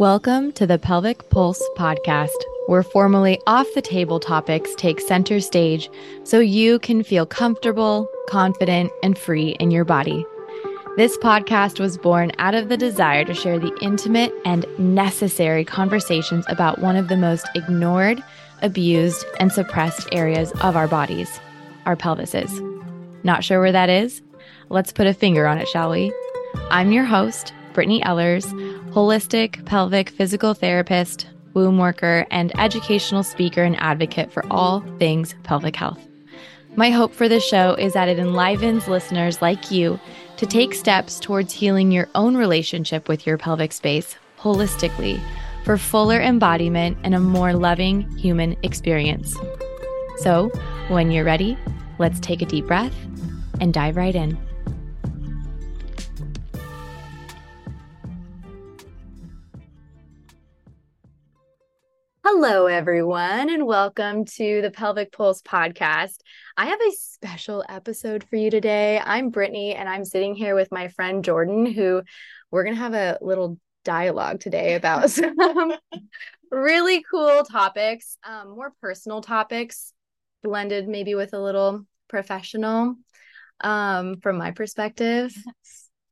Welcome to the Pelvic Pulse podcast, where formally off the table topics take center stage so you can feel comfortable, confident, and free in your body. This podcast was born out of the desire to share the intimate and necessary conversations about one of the most ignored, abused, and suppressed areas of our bodies our pelvises. Not sure where that is? Let's put a finger on it, shall we? I'm your host, Brittney Ellers, holistic pelvic physical therapist, womb worker, and educational speaker and advocate for all things pelvic health. My hope for this show is that it enlivens listeners like you to take steps towards healing your own relationship with your pelvic space holistically for fuller embodiment and a more loving human experience. So, when you're ready, let's take a deep breath and dive right in. Hello, everyone, and welcome to the Pelvic Pulse podcast. I have a special episode for you today. I'm Brittney, and I'm sitting here with my friend Jordan, who we're going to have a little dialogue today about some really cool topics, um, more personal topics, blended maybe with a little professional um, from my perspective.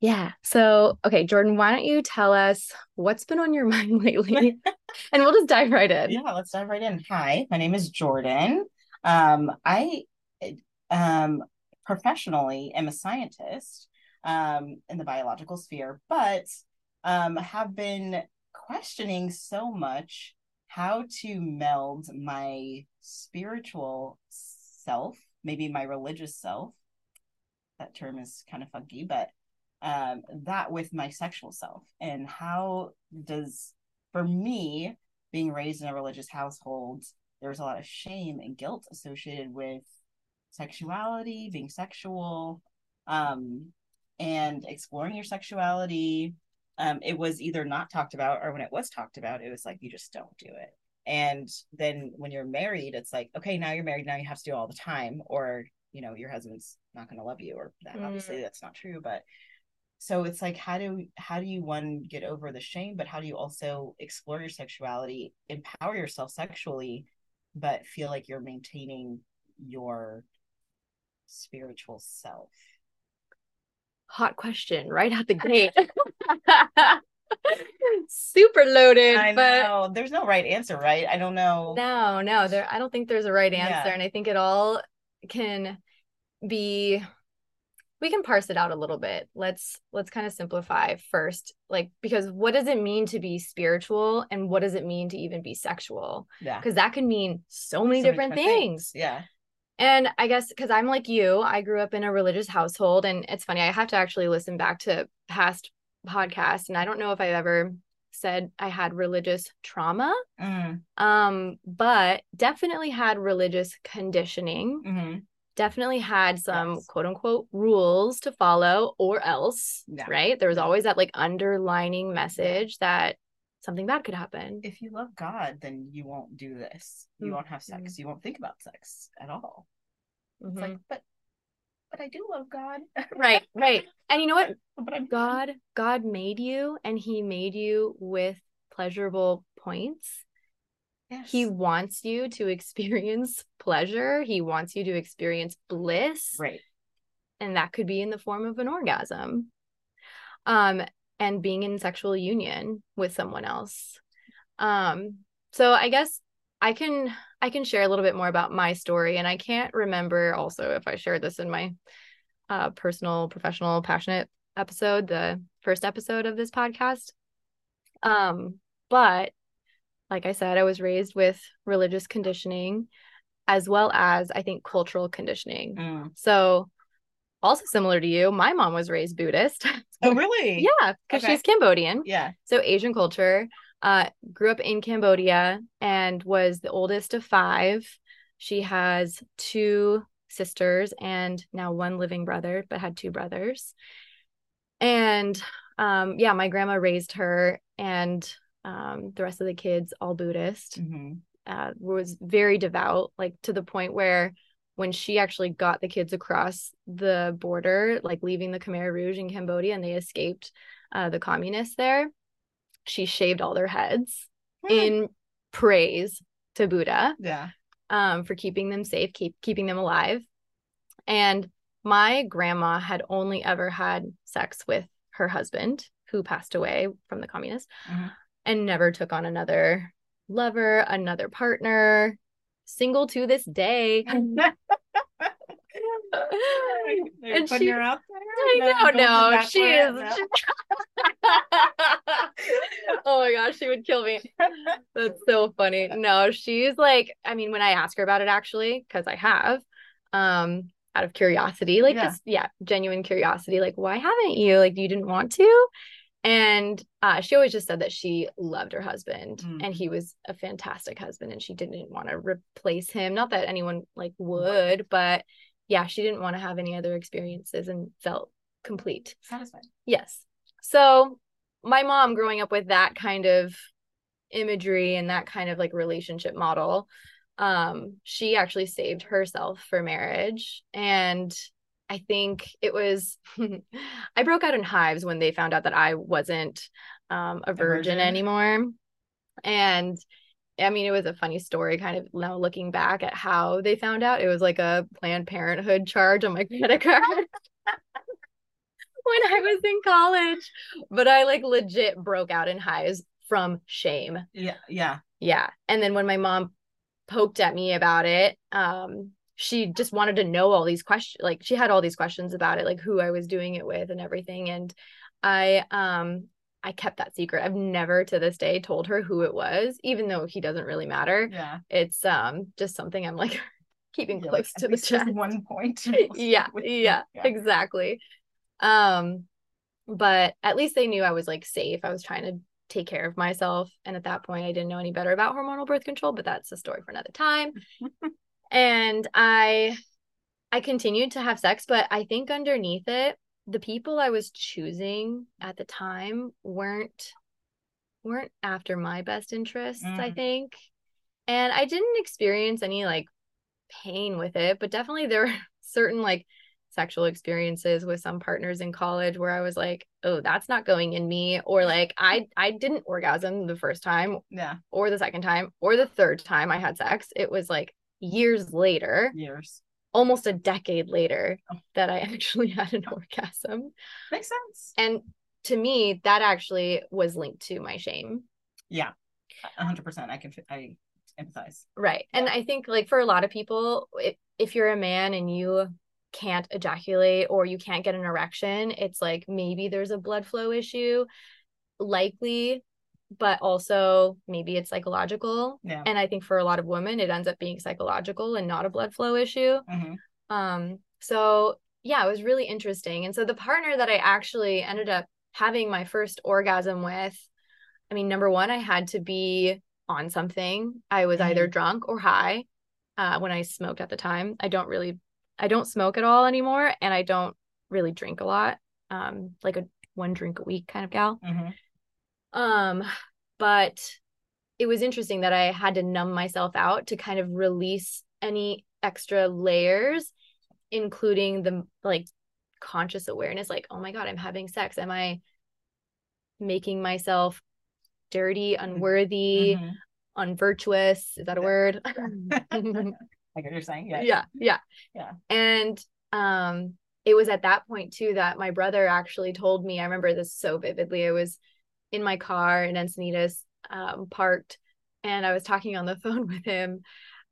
Yeah. So, okay, Jordan, why don't you tell us what's been on your mind lately? and we'll just dive right in. Yeah, let's dive right in. Hi, my name is Jordan. Um, I um, professionally am a scientist um, in the biological sphere, but um, have been questioning so much how to meld my spiritual self, maybe my religious self. That term is kind of funky, but um, that with my sexual self and how does for me being raised in a religious household there's a lot of shame and guilt associated with sexuality being sexual um, and exploring your sexuality um, it was either not talked about or when it was talked about it was like you just don't do it and then when you're married it's like okay now you're married now you have to do it all the time or you know your husband's not going to love you or that mm. obviously that's not true but so it's like how do how do you one get over the shame but how do you also explore your sexuality empower yourself sexually but feel like you're maintaining your spiritual self? Hot question right out the gate. Super loaded I but there's no right answer right? I don't know. No no there i don't think there's a right answer yeah. and i think it all can be we can parse it out a little bit. Let's let's kind of simplify first like because what does it mean to be spiritual and what does it mean to even be sexual? Yeah. Because that can mean so many, so different, different things. things. Yeah. And i guess because i'm like you i grew up in a religious household and it's funny i have to actually listen back to past podcasts and i don't know if i've ever said i had religious trauma mm. um but definitely had religious conditioning. Mm-hmm definitely had some yes. quote unquote rules to follow or else, yeah. right? There was always that like underlining message that something bad could happen. If you love God, then you won't do this. You mm-hmm. won't have sex. Mm-hmm. You won't think about sex at all. Mm-hmm. It's like, mm-hmm. but but I do love God. right, right. And you know what? But I'm God, God made you and he made you with pleasurable points Yes. He wants you to experience pleasure. He wants you to experience bliss. Right. And that could be in the form of an orgasm. Um, and being in sexual union with someone else. Um, so I guess I can I can share a little bit more about my story. And I can't remember also if I shared this in my uh, personal, professional, passionate episode, the first episode of this podcast. Um, but like I said, I was raised with religious conditioning as well as I think cultural conditioning. Mm. So also similar to you, my mom was raised Buddhist. oh, really? yeah, because okay. she's Cambodian. Yeah. So Asian culture. Uh, grew up in Cambodia and was the oldest of five. She has two sisters and now one living brother, but had two brothers. And um, yeah, my grandma raised her and um, the rest of the kids all Buddhist. Mm-hmm. Uh, was very devout, like to the point where when she actually got the kids across the border, like leaving the Khmer Rouge in Cambodia and they escaped uh, the communists there, she shaved all their heads Hmm. in praise to Buddha Yeah. um, for keeping them safe, keep keeping them alive. And my grandma had only ever had sex with her husband, who passed away from the communists, Mhm. And never took on another lover, another partner, single to this day. They're And she- her out there. I No, know, no, she is. oh my gosh, she would kill me. That's so funny. No, she's like, I mean, when I ask her about it, actually, because I have, um, out of curiosity, like Yeah. just yeah, genuine curiosity, like, why haven't you? Like, you didn't want to? And uh, she always just said that she loved her husband Mm. and he was a fantastic husband and she didn't want to replace him. Not that anyone like would, but yeah, she didn't want to have any other experiences and felt complete. Satisfied. Yes. So my mom growing up with that kind of imagery and that kind of like relationship model, um, she actually saved herself for marriage. And I think it was I broke out in hives when they found out that I wasn't um a virgin, virgin. anymore. And I mean, it was a funny story, kind of now looking back at how they found out. It was like a Planned Parenthood charge on my credit card when I was in college. But I like legit broke out in hives from shame. Yeah. Yeah. Yeah. And then when my mom poked at me about it, um, she just wanted to know all these questions. Like she had all these questions about it, like who I was doing it with and everything. And I um I kept that secret. I've never to this day told her who it was, even though he doesn't really matter. Yeah. It's um just something I'm like keeping Yeah, close like, to the chest. one point. yeah, with- yeah, exactly. Um, but at least they knew I was like safe. I was trying to take care of myself, and at that point, I didn't know any better about hormonal birth control. But that's a story for another time. And I, I continued to have sex, but I think underneath it, the people I was choosing at the time weren't weren't after my best interests. I Mm. think, and I didn't experience any like pain with it, but definitely there were certain like sexual experiences with some partners in college where I was like, oh, that's not going in me or like I I didn't orgasm the first time Yeah. or the second time or the third time I had sex. It was like years later, Years. almost a decade later Oh. that I actually had an orgasm. Makes sense. And to me, that actually was linked to my shame. Yeah. Hundred percent. I can. I empathize. Right. And I think like for a lot of people, if, if you're a man and you can't ejaculate or you can't get an erection, it's like maybe there's a blood flow issue, likely, but also maybe it's psychological. Yeah. And I think for a lot of women, it ends up being psychological and not a blood flow issue. hmm Um, so yeah, it was really interesting. And so the partner that I actually ended up having my first orgasm with, I mean, number one, I had to be on something. I was either drunk or high uh, when I smoked at the time. I don't really, I don't smoke at all anymore, and I don't really drink a lot. Um, like a one drink a week kind of gal. hmm Um, but it was interesting that I had to numb myself out to kind of release any extra layers, including the like conscious awareness, like, oh my God, I'm having sex. Am I making myself dirty, unworthy, Mhm. unvirtuous? Is that a word? I get what you're saying. Yeah. yeah yeah Yeah. and um it was at that point too that my brother actually told me i remember this so vividly i was in my car in encinitas um, parked and i was talking on the phone with him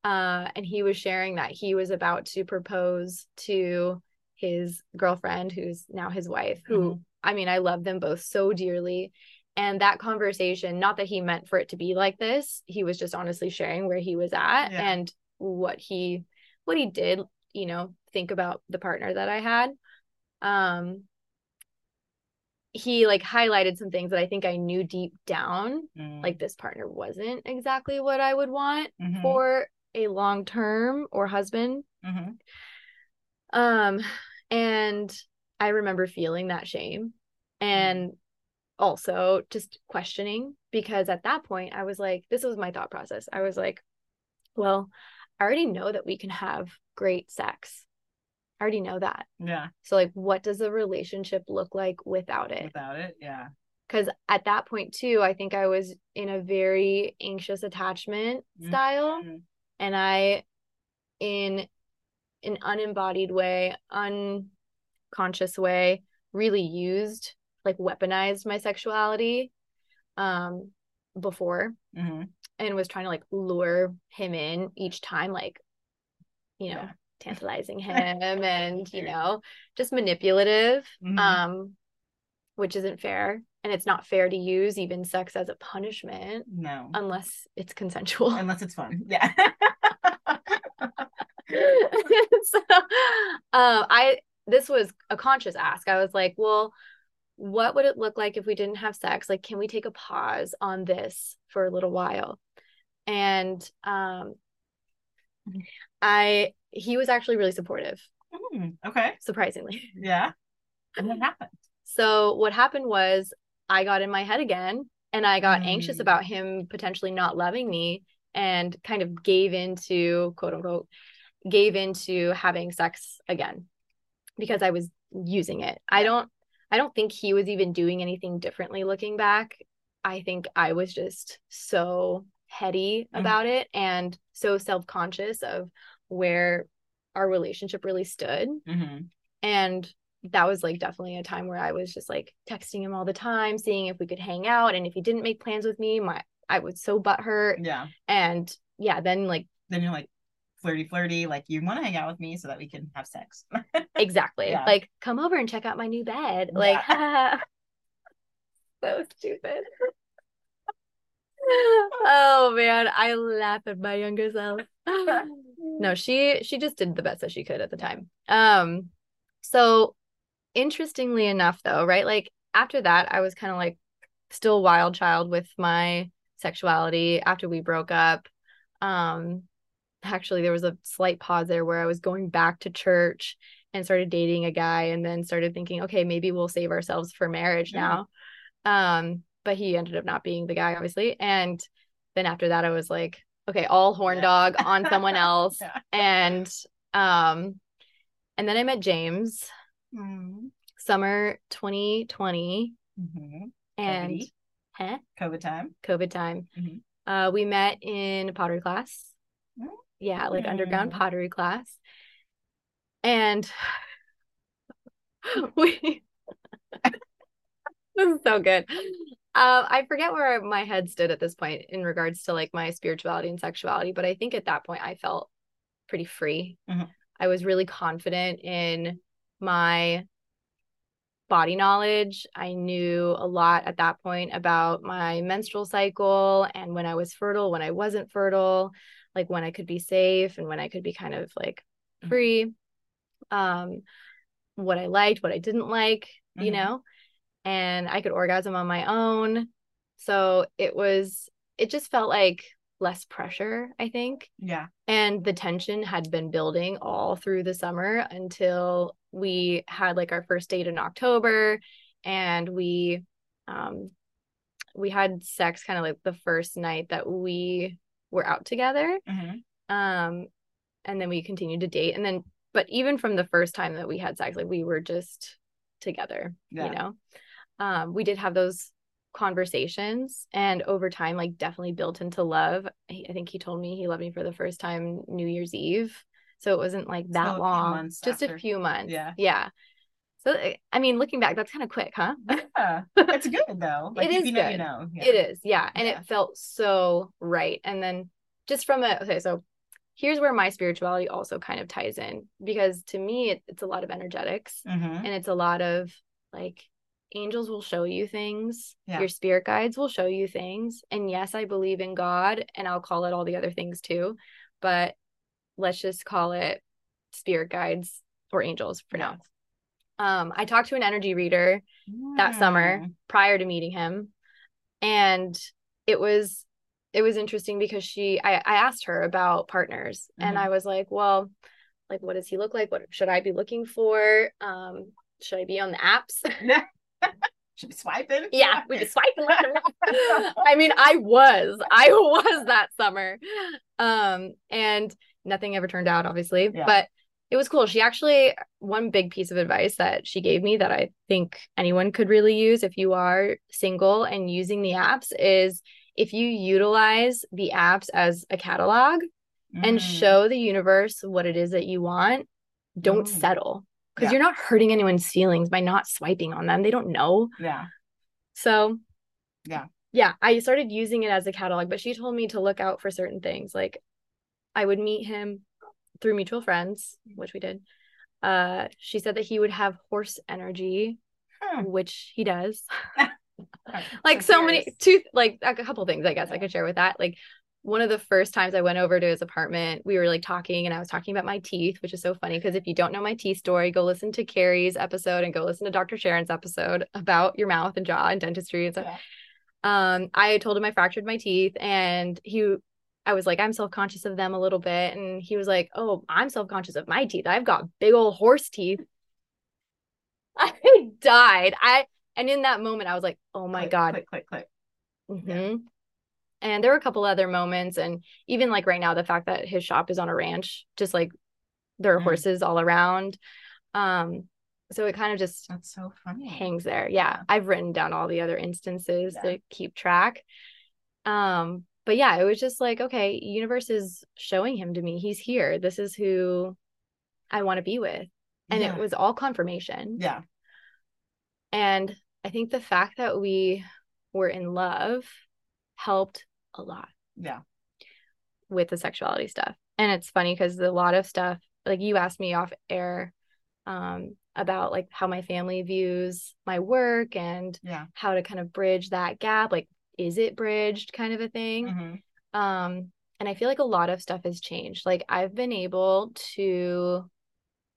uh and he was sharing that he was about to propose to his girlfriend who's now his wife who Mhm. i mean i love them both so dearly and that conversation not that he meant for it to be like this he was just honestly sharing where he was at Yeah. and what he what he did you know think about the partner that i had um he like highlighted some things that i think i knew deep down Mm. like this partner wasn't exactly what i would want Mhm. for a long term or husband Mhm. um and i remember feeling that shame and also just questioning because at that point i was like this was my thought process i was like well i already know that we can have great sex. I already know that. Yeah. So like what does a relationship look like without it? Without it, yeah. Cuz at that point too, I think I was in a very anxious attachment style Mhm. and I in an unembodied way, unconscious way, really used like weaponized my sexuality um before Mhm. and was trying to like lure him in each time like you know Yeah. Tantalizing him and you know just manipulative Mhm. um which isn't fair and it's not fair to use even sex as a punishment no. unless it's consensual Unless it's fun. Yeah. so um i this was a conscious ask i was like well what would it look like if we didn't have sex like can we take a pause on this for a little while and um i he was actually really supportive Mm, okay. surprisingly Yeah. And what happened? so what happened was i got in my head again and i got anxious Mm. about him potentially not loving me and kind of gave into quote unquote gave into having sex again because i was using it i don't i don't think he was even doing anything differently looking back i think i was just so heady Mhm. about it and so self-conscious of where our relationship really stood hmm and that was like definitely a time where I was just like texting him all the time, seeing if we could hang out. And if he didn't make plans with me, my I was so butthurt. Yeah. And yeah, then like Then you're like flirty, flirty, like you want to hang out with me so that we can have sex. exactly Yeah. like come over and check out my new bed. Yeah. Like so stupid. oh man, I laugh at my younger self. No, she she just did the best that she could at the time. Um so interestingly enough though, right? Like after that, I was kind of like still wild child with my sexuality after we broke up. Um actually there was a slight pause there where I was going back to church and started dating a guy and then started thinking, okay, maybe we'll save ourselves for marriage Yeah. now. Um but he ended up not being the guy obviously. And then after that I was like, okay, all horn Yeah. dog on someone else Yeah. and um and then I met James Mm. summer 2020 hmm and COVID. huh? COVID time. COVID time. Mhm. Uh, we met in pottery class. Mm. Yeah, like underground Mm. pottery class. And we this is so good. Um, I forget where my head stood at this point in regards to like my spirituality and sexuality, but I think at that point I felt pretty free. Mhm. I was really confident in my body knowledge. I knew a lot at that point about my menstrual cycle and when I was fertile, when I wasn't fertile, like when I could be safe and when I could be kind of like Mhm. free. Um what I liked, what I didn't like, you Mhm. know, and I could orgasm on my own. So it was, it just felt like less pressure, I think. Yeah. And the tension had been building all through the summer until we had like our first date in October and we, um, we had sex kind of like the first night that we were out together hmm um and then we continued to date and then but even from the first time that we had sex like we were just together Yeah. you know um we did have those conversations and over time like definitely built into love He- i think he told me he loved me for the first time new year's eve so it wasn't like that few long just after. a few months Yeah. yeah so eh, i mean looking back that's kind of quick huh Yeah. It's good though. Like It is you know, you good. know. Yeah. It is, yeah. And Yeah. it felt so right. And then just from a okay, so here's where my spirituality also kind of ties in because to me it, it's a lot of energetics hmm and it's a lot of like angels will show you things, Yeah. your spirit guides will show you things. And yes, I believe in God and I'll call it all the other things too, but let's just call it spirit guides or angels for now. Um, I talked to an energy reader that summer Mm. prior to meeting him and it was it was interesting because she I, I asked her about partners and Mhm. i was like well like what does he look like what should i be looking for um should i be on the apps Should be swiping. yeah we just swipe left i mean i was i was that summer um and nothing ever turned out, obviously, Yeah. but it was cool. She actually, one big piece of advice that she gave me that I think anyone could really use if you are single and using the apps is if you utilize the apps as a catalog and Mm. show the universe what it is that you want, don't Mm. settle because Yeah. you're not hurting anyone's feelings by not swiping on them. They don't know. Yeah. So, Yeah. Yeah, I started using it as a catalog, but she told me to look out for certain things. Like I would meet him through mutual friends, which we did. Uh, she said that he would have horse energy, Hmm. which he does. Like so many two like a couple things I guess I could share with that. Like one of the first times I went over to his apartment, we were like talking and I was talking about my teeth, which is so funny because if you don't know my teeth story, go listen to Carrie's episode and go listen to Dr. Sharon's episode about your mouth and jaw and dentistry and stuff. Yeah. Um, I told him I fractured my teeth and he I was like, I'm self-conscious of them a little bit. And he was like, Oh, I'm self-conscious of my teeth. I've got big old horse teeth. I died. I and in that moment I was like, Oh my Click, God, Click, click, click. hmm And there were a couple other moments, and even like right now, the fact that his shop is on a ranch, just like there are Mm. horses all around. Um, so it kind of just That's so funny. hangs there. Yeah, Yeah. I've written down all the other instances Yeah. to keep track. Um, but yeah, it was just like, okay, universe is showing him to me. He's here. This is who I want to be with. And yeah. it was all confirmation. Yeah. And I think the fact that we were in love helped a lot Yeah. with the sexuality stuff. And it's funny because a lot of stuff, like you asked me off air um, about like how my family views my work and Yeah. how to kind of bridge that gap. Like, is it bridged kind of a thing? Mhm. Um, and I feel like a lot of stuff has changed. Like I've been able to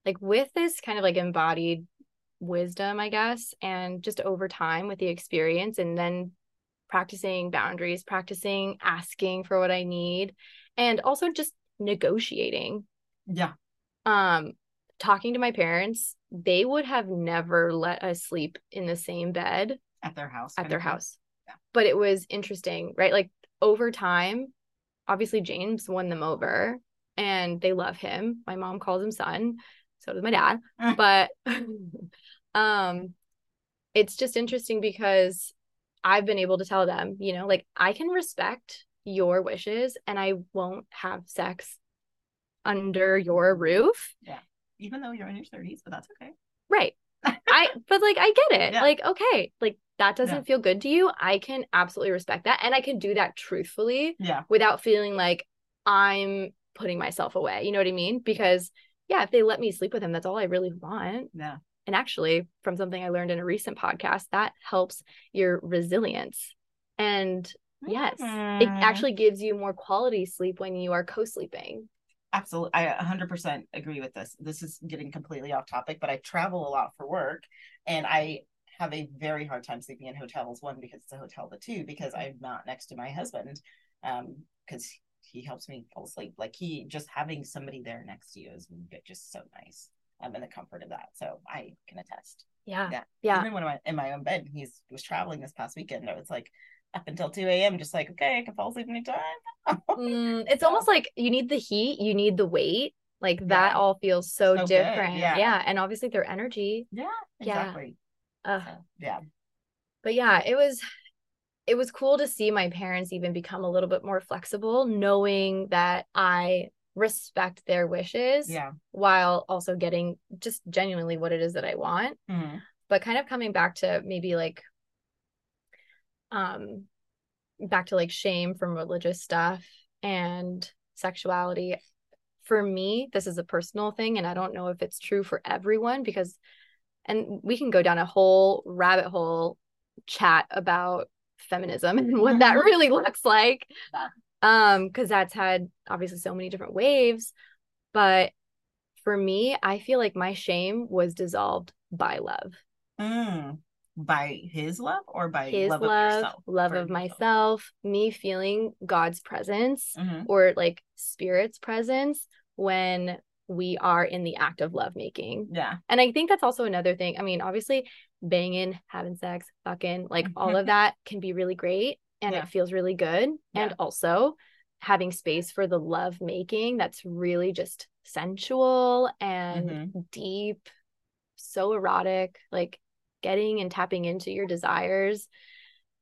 like with this kind of like embodied wisdom, I guess, and just over time with the experience and then practicing boundaries, practicing asking for what I need, and also just negotiating. Yeah. Um, talking to my parents, they would have never let us sleep in the same bed At their house. at their house. Yeah. But it was interesting, right? Like over time, obviously James won them over and they love him. My mom calls him son, so does my dad. But um it's just interesting because I've been able to tell them, you know, like I can respect your wishes and I won't have sex under your roof. Yeah. Even though you're in your 30s, but that's okay. Right. I but like I get it. Yeah. Like okay, like that doesn't Yeah. feel good to you. I can absolutely respect that and I can do that truthfully Yeah. without feeling like I'm putting myself away. You know what I mean? Because yeah, if they let me sleep with him, that's all I really want. Yeah. And actually, from something I learned in a recent podcast, that helps your resilience. And yes, it Mm. actually gives you more quality sleep when you are co-sleeping. Absolutely. I 100% agree with this. This is getting completely off topic, but I travel a lot for work and I have a very hard time sleeping in hotels. One, because it's a hotel, but two, because I'm not next to my husband. Um, because he helps me fall asleep. Like he just having somebody there next to you is just so nice. Um, and the comfort of that. So I can attest. Yeah. Yeah. Yeah. Even when I'm in my own bed, he was traveling this past weekend. I was like up until 2 a.m. just like, okay, I can fall asleep anytime. Mm, it's So- almost like you need the heat, you need the weight. Like that Yeah. all feels so, So different. yeah. Yeah. And obviously their energy. yeah, Yeah. exactly. Ugh. So, yeah. but yeah it was it was cool to see my parents even become a little bit more flexible knowing that i respect their wishes Yeah. while also getting just genuinely what it is that i want Mhm. but kind of coming back to maybe like um back to like shame from religious stuff and sexuality for me this is a personal thing and i don't know if it's true for everyone because and we can go down a whole rabbit hole chat about feminism and what that Mhm. really looks like. Um because that's had obviously so many different waves but for me i feel like my shame was dissolved by love Mm. By his love or by his love, love of yourself? love of myself me feeling god's presence Mhm. or like spirit's presence when we are in the act of love making Yeah. and I think that's also another thing. I mean, obviously, banging, having sex, fucking, like all of that can be really great and Yeah. it feels really good. Yeah. And also, having space for the love making that's really just sensual and Mhm. deep, so erotic, like getting and tapping into your desires.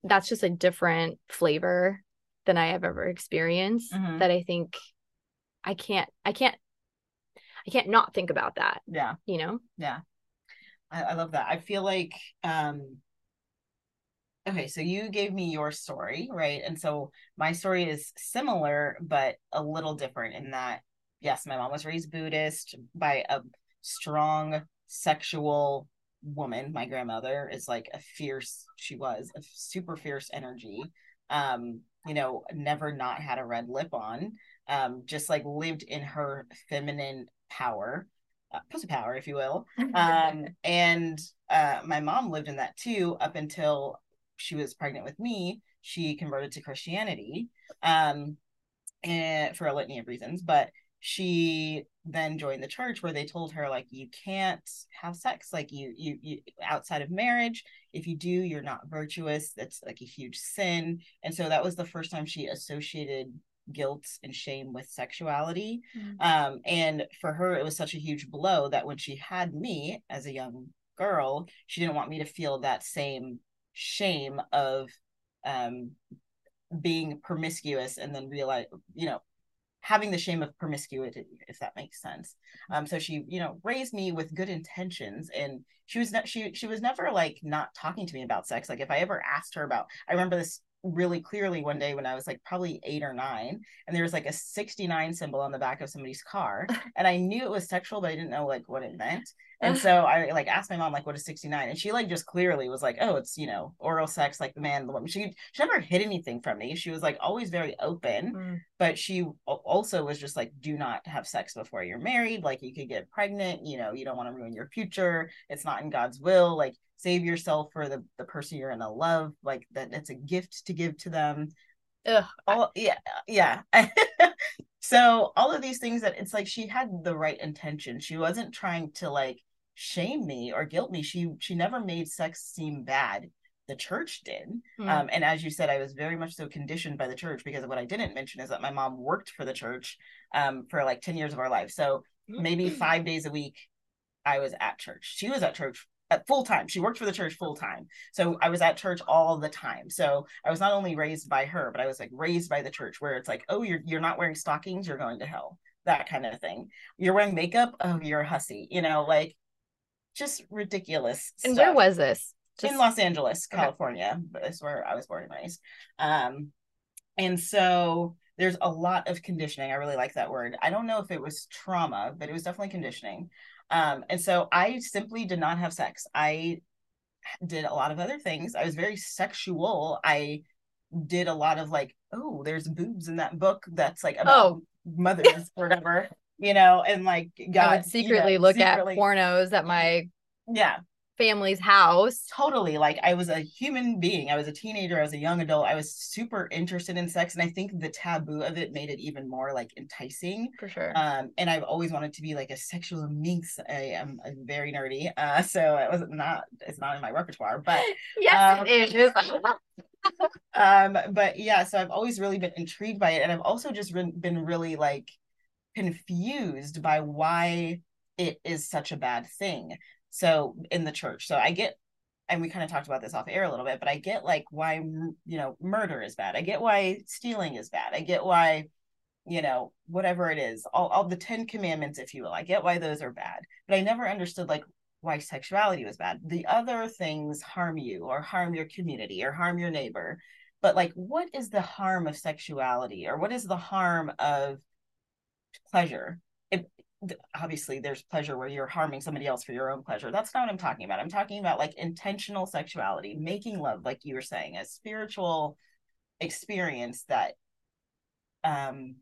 That's just a different flavor than I have ever experienced Mhm. that I think I can't I can't I can't not think about that, Yeah. you know? Yeah. I, I love that. I feel like um okay, so you gave me your story, right? And so my story is similar but a little different in that yes, my mom was raised Buddhist by a strong sexual woman. My grandmother is like a fierce, she was a super fierce energy. Um, you know, never not had a red lip on. Um, just like lived in her feminine power, uh, pussy power, if you will. Um, and uh, my mom lived in that too up until she was pregnant with me. She converted to Christianity, um, and for a litany of reasons, but she then joined the church where they told her like you can't have sex like you you you outside of marriage if you do you're not virtuous that's like a huge sin and so that was the first time she associated guilt and shame with sexuality Mm. um and for her it was such a huge blow that when she had me as a young girl she didn't want me to feel that same shame of um being promiscuous and then realize you know having the shame of promiscuity if that makes sense. Um so she you know raised me with good intentions and she was not she she was never like not talking to me about sex. Like if i ever asked her about i remember this really clearly one day when i was like probably 8 or 9 and there was like a 69 symbol on the back of somebody's car and i knew it was sexual but i didn't know like what it meant. And so i like asked my mom like what is 69 and she like just clearly was like oh it's you know oral sex like the man the woman. She she never hid anything from me. She was like always very open Mm. but she also was just like do not have sex before you're married. Like you could get pregnant. You know you don't want to ruin your future. It's not in god's will. Like save yourself for the the person you're gonna love like that it's a gift to give to them. Ugh. all yeah yeah. So all of these things that it's like she had the right intention. She wasn't trying to like shame me or guilt me. She she never made sex seem bad. The church did. Mm. um, and as you said i was very much so conditioned by the church because what i didn't mention is that my mom worked for the church um, for like 10 years of our life so maybe five days a week i was at church. She was at church at full time she worked for the church full time so i was at church all the time so i was not only raised by her but i was like raised by the church where it's like oh you're you're not wearing stockings you're going to hell that kind of thing you're wearing makeup oh you're a hussy you know like just ridiculous And stuff where was this? Just in Los Angeles, California. But that's where I was born and raised. Um, and so there's a lot of conditioning. I really like that word. I don't know if it was trauma, but it was definitely conditioning. Um, and so I simply did not have sex. I did a lot of other things. I was very sexual. I did a lot of like, oh, there's boobs in that book that's like about Oh. mothers or whatever, you know, and like got I would secretly you know, look secretly- at pornos at my Yeah, family's house. totally like i was a human being i was a teenager i was a young adult i was super interested in sex and i think the taboo of it made it even more like enticing For sure. um and i've always wanted to be like a sexual minx i am I'm very nerdy uh so it was not it's not in my repertoire but yes, um, it is. um but yeah so i've always really been intrigued by it and i've also just been, been really like confused by why it is such a bad thing so in the church. So i get and we kind of talked about this off air a little bit but i get like why you know murder is bad. I get why stealing is bad. I get why you know whatever it is all, all the 10 commandments if you will. I get why those are bad but i never understood like why sexuality was bad. The other things harm you or harm your community or harm your neighbor but like what is the harm of sexuality or what is the harm of pleasure obviously there's pleasure where you're harming somebody else for your own pleasure. That's not what i'm talking about. I'm talking about like intentional sexuality making love like you were saying a spiritual experience that um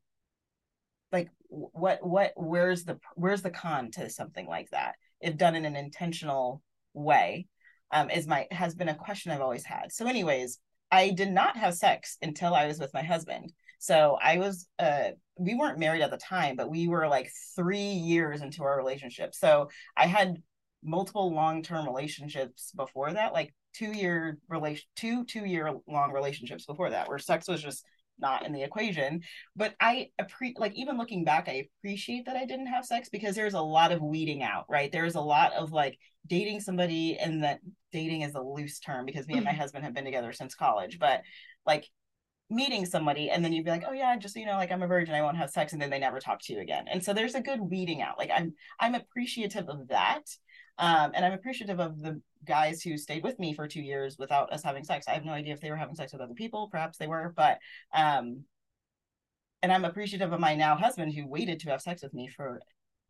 like what what where's the where's the con to something like that? If done in an intentional way um is my has been a question i've always had. So anyways i did not have sex until i was with my husband so i was uh we weren't married at the time but we were like three years into our relationship so i had multiple long-term relationships before that like two year relation two two year long relationships before that where sex was just not in the equation. But I appreciate, like, even looking back, I appreciate that I didn't have sex because there's a lot of weeding out, right? There's a lot of like dating somebody, and that dating is a loose term because me and my Mm-hmm. husband have been together since college, but like meeting somebody and then you'd be like oh yeah just you know like i'm a virgin i won't have sex and then they never talk to you again. And so there's a good weeding out. Like i'm i'm appreciative of that um and i'm appreciative of the guys who stayed with me for two years without us having sex. I have no idea if they were having sex with other people perhaps they were but um and i'm appreciative of my now husband who waited to have sex with me for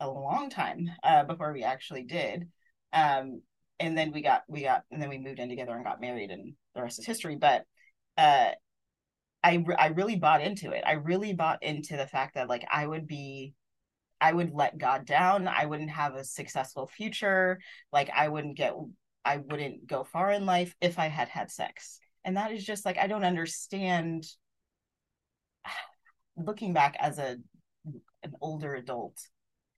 a long time uh before we actually did um and then we got we got and then we moved in together and got married and the rest is history but uh I I really bought into it. I really bought into the fact that like I would be I would let God down. I wouldn't have a successful future. Like I wouldn't get I wouldn't go far in life if I had had sex. And that is just like I don't understand looking back as a an older adult.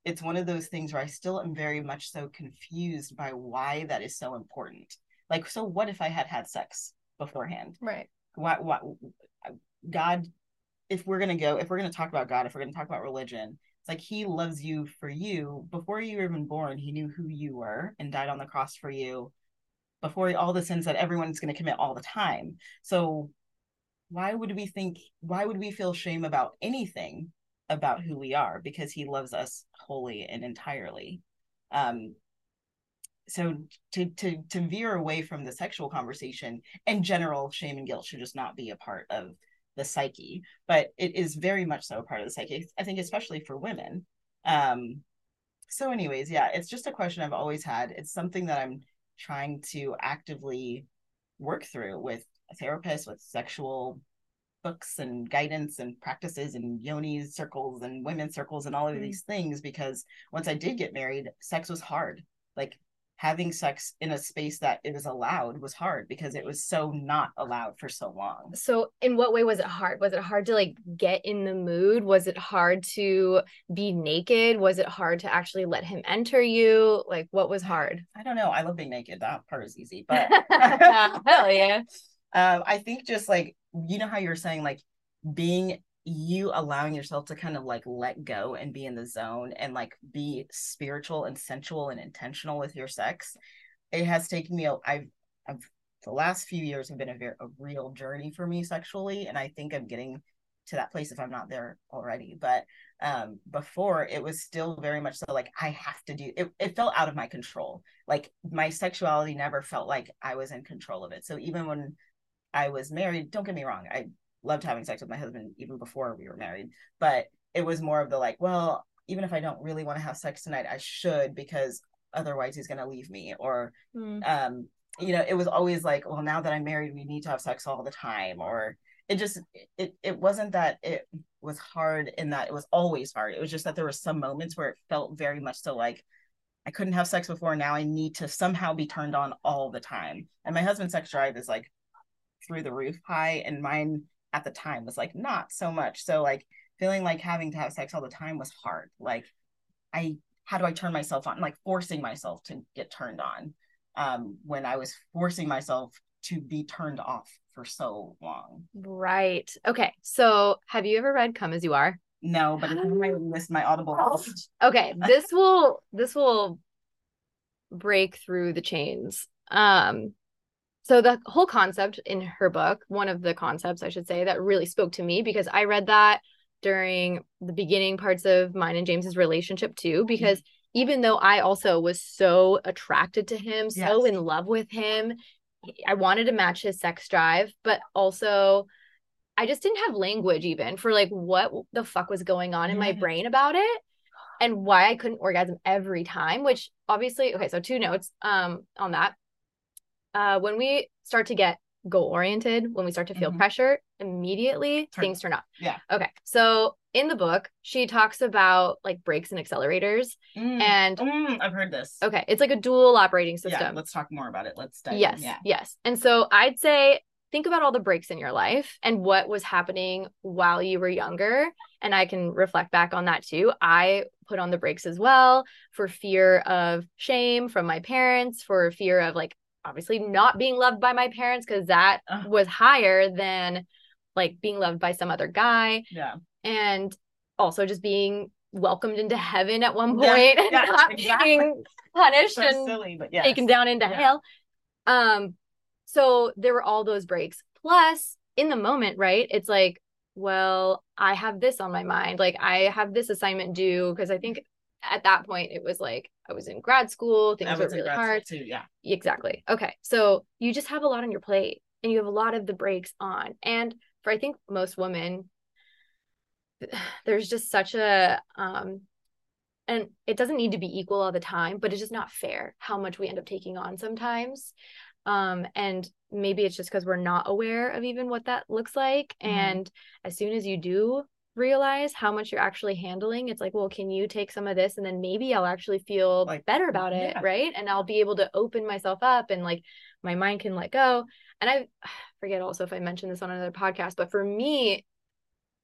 It's one of those things where I still am very much so confused by why that is so important. Like so what if I had had sex beforehand? Right. Why, why God, if we're gonna go, if we're gonna talk about God, if we're gonna talk about religion, it's like He loves you for you before you were even born. He knew who you were and died on the cross for you before all the sins that everyone's gonna commit all the time. So why would we think? Why would we feel shame about anything about who we are? Because He loves us wholly and entirely. Um, so to to to veer away from the sexual conversation in general shame and guilt should just not be a part of the psyche but it is very much so a part of the psyche i think especially for women. Um so anyways yeah it's just a question i've always had. It's something that i'm trying to actively work through with a therapist with sexual books and guidance and practices and yoni circles and women's circles and all of Mm. these things because once i did get married sex was hard. Like having sex in a space that it was allowed was hard because it was so not allowed for so long. So, in what way was it hard? Was it hard to like get in the mood? Was it hard to be naked? Was it hard to actually let him enter you? Like, what was hard? I don't know. I love being naked. That part is easy, but Hell yeah. um, I think just like you know how you're saying, like being you allowing yourself to kind of like let go and be in the zone and like be spiritual and sensual and intentional with your sex. It has taken me. I've, I've the last few years have been a very a real journey for me sexually, and I think I'm getting to that place if I'm not there already. But um before it was still very much so like I have to do it, it felt out of my control. Like my sexuality never felt like I was in control of it. So even when I was married, don't get me wrong, I loved having sex with my husband even before we were married, but it was more of the like, well, even if I don't really want to have sex tonight, I should because otherwise he's going to leave me or Mm. um you know, it was always like, well, now that I'm married, we need to have sex all the time or it just it it wasn't that it was hard in that it was always hard. It was just that there were some moments where it felt very much so like I couldn't have sex before. Now I need to somehow be turned on all the time. And my husband's sex drive is like through the roof high, and mine at the time was like not so much. So like feeling like having to have sex all the time was hard. Like I how do I turn myself on? Like forcing myself to get turned on. Um, when I was forcing myself to be turned off for so long. Right. Okay. So, have you ever read Come As You Are? No, but it's on my list, my Audible. Okay, this will this will break through the chains. Um so the whole concept in her book, one of the concepts I should say that really spoke to me because I read that during the beginning parts of mine and James's relationship too because even though I also was so attracted to him, so in love with him, I wanted to match his sex drive, but also I just didn't have language even for like what the fuck was going on in my brain about it and why I couldn't orgasm every time, which obviously, okay, so two notes um on that. Uh when we start to get goal oriented, when we start to feel Mhm. pressure, immediately Turn- things turn up. Yeah. Okay. So in the book, she talks about like brakes and accelerators Mm, and mm, I've heard this. okay, it's like a dual operating system. Yeah, let's talk more about it. Let's dive in. Yes, Yeah. yes. And so I'd say think about all the brakes in your life and what was happening while you were younger. And I can reflect back on that too. I put on the brakes as well for fear of shame from my parents, for fear of like obviously not being loved by my parents, because that Ugh. was higher than like being loved by some other guy Yeah. and also just being welcomed into heaven at one Yeah, point and yeah, not exactly. being punished So and silly, but yeah. taken down into Yeah. hell. Um, so there were all those brakes. Plus, in the moment, right? It's like, well, I have this on my mind. Like I have this assignment due because I think at that point it was like I was in grad school, things were really hard. too. Yeah. Exactly. Okay. So you just have a lot on your plate and you have a lot of the brakes on. And for I think most women, there's just such a um and it doesn't need to be equal all the time, but it's just not fair how much we end up taking on sometimes. Um, and maybe it's just because we're not aware of even what that looks like. Mhm. And as soon as you do realize how much you're actually handling, it's like, well, can you take some of this and then maybe I'll actually feel Like, better about it, yeah. right? And I'll be able to open myself up and like my mind can let go. And I forget also if I mentioned this on another podcast, but for me,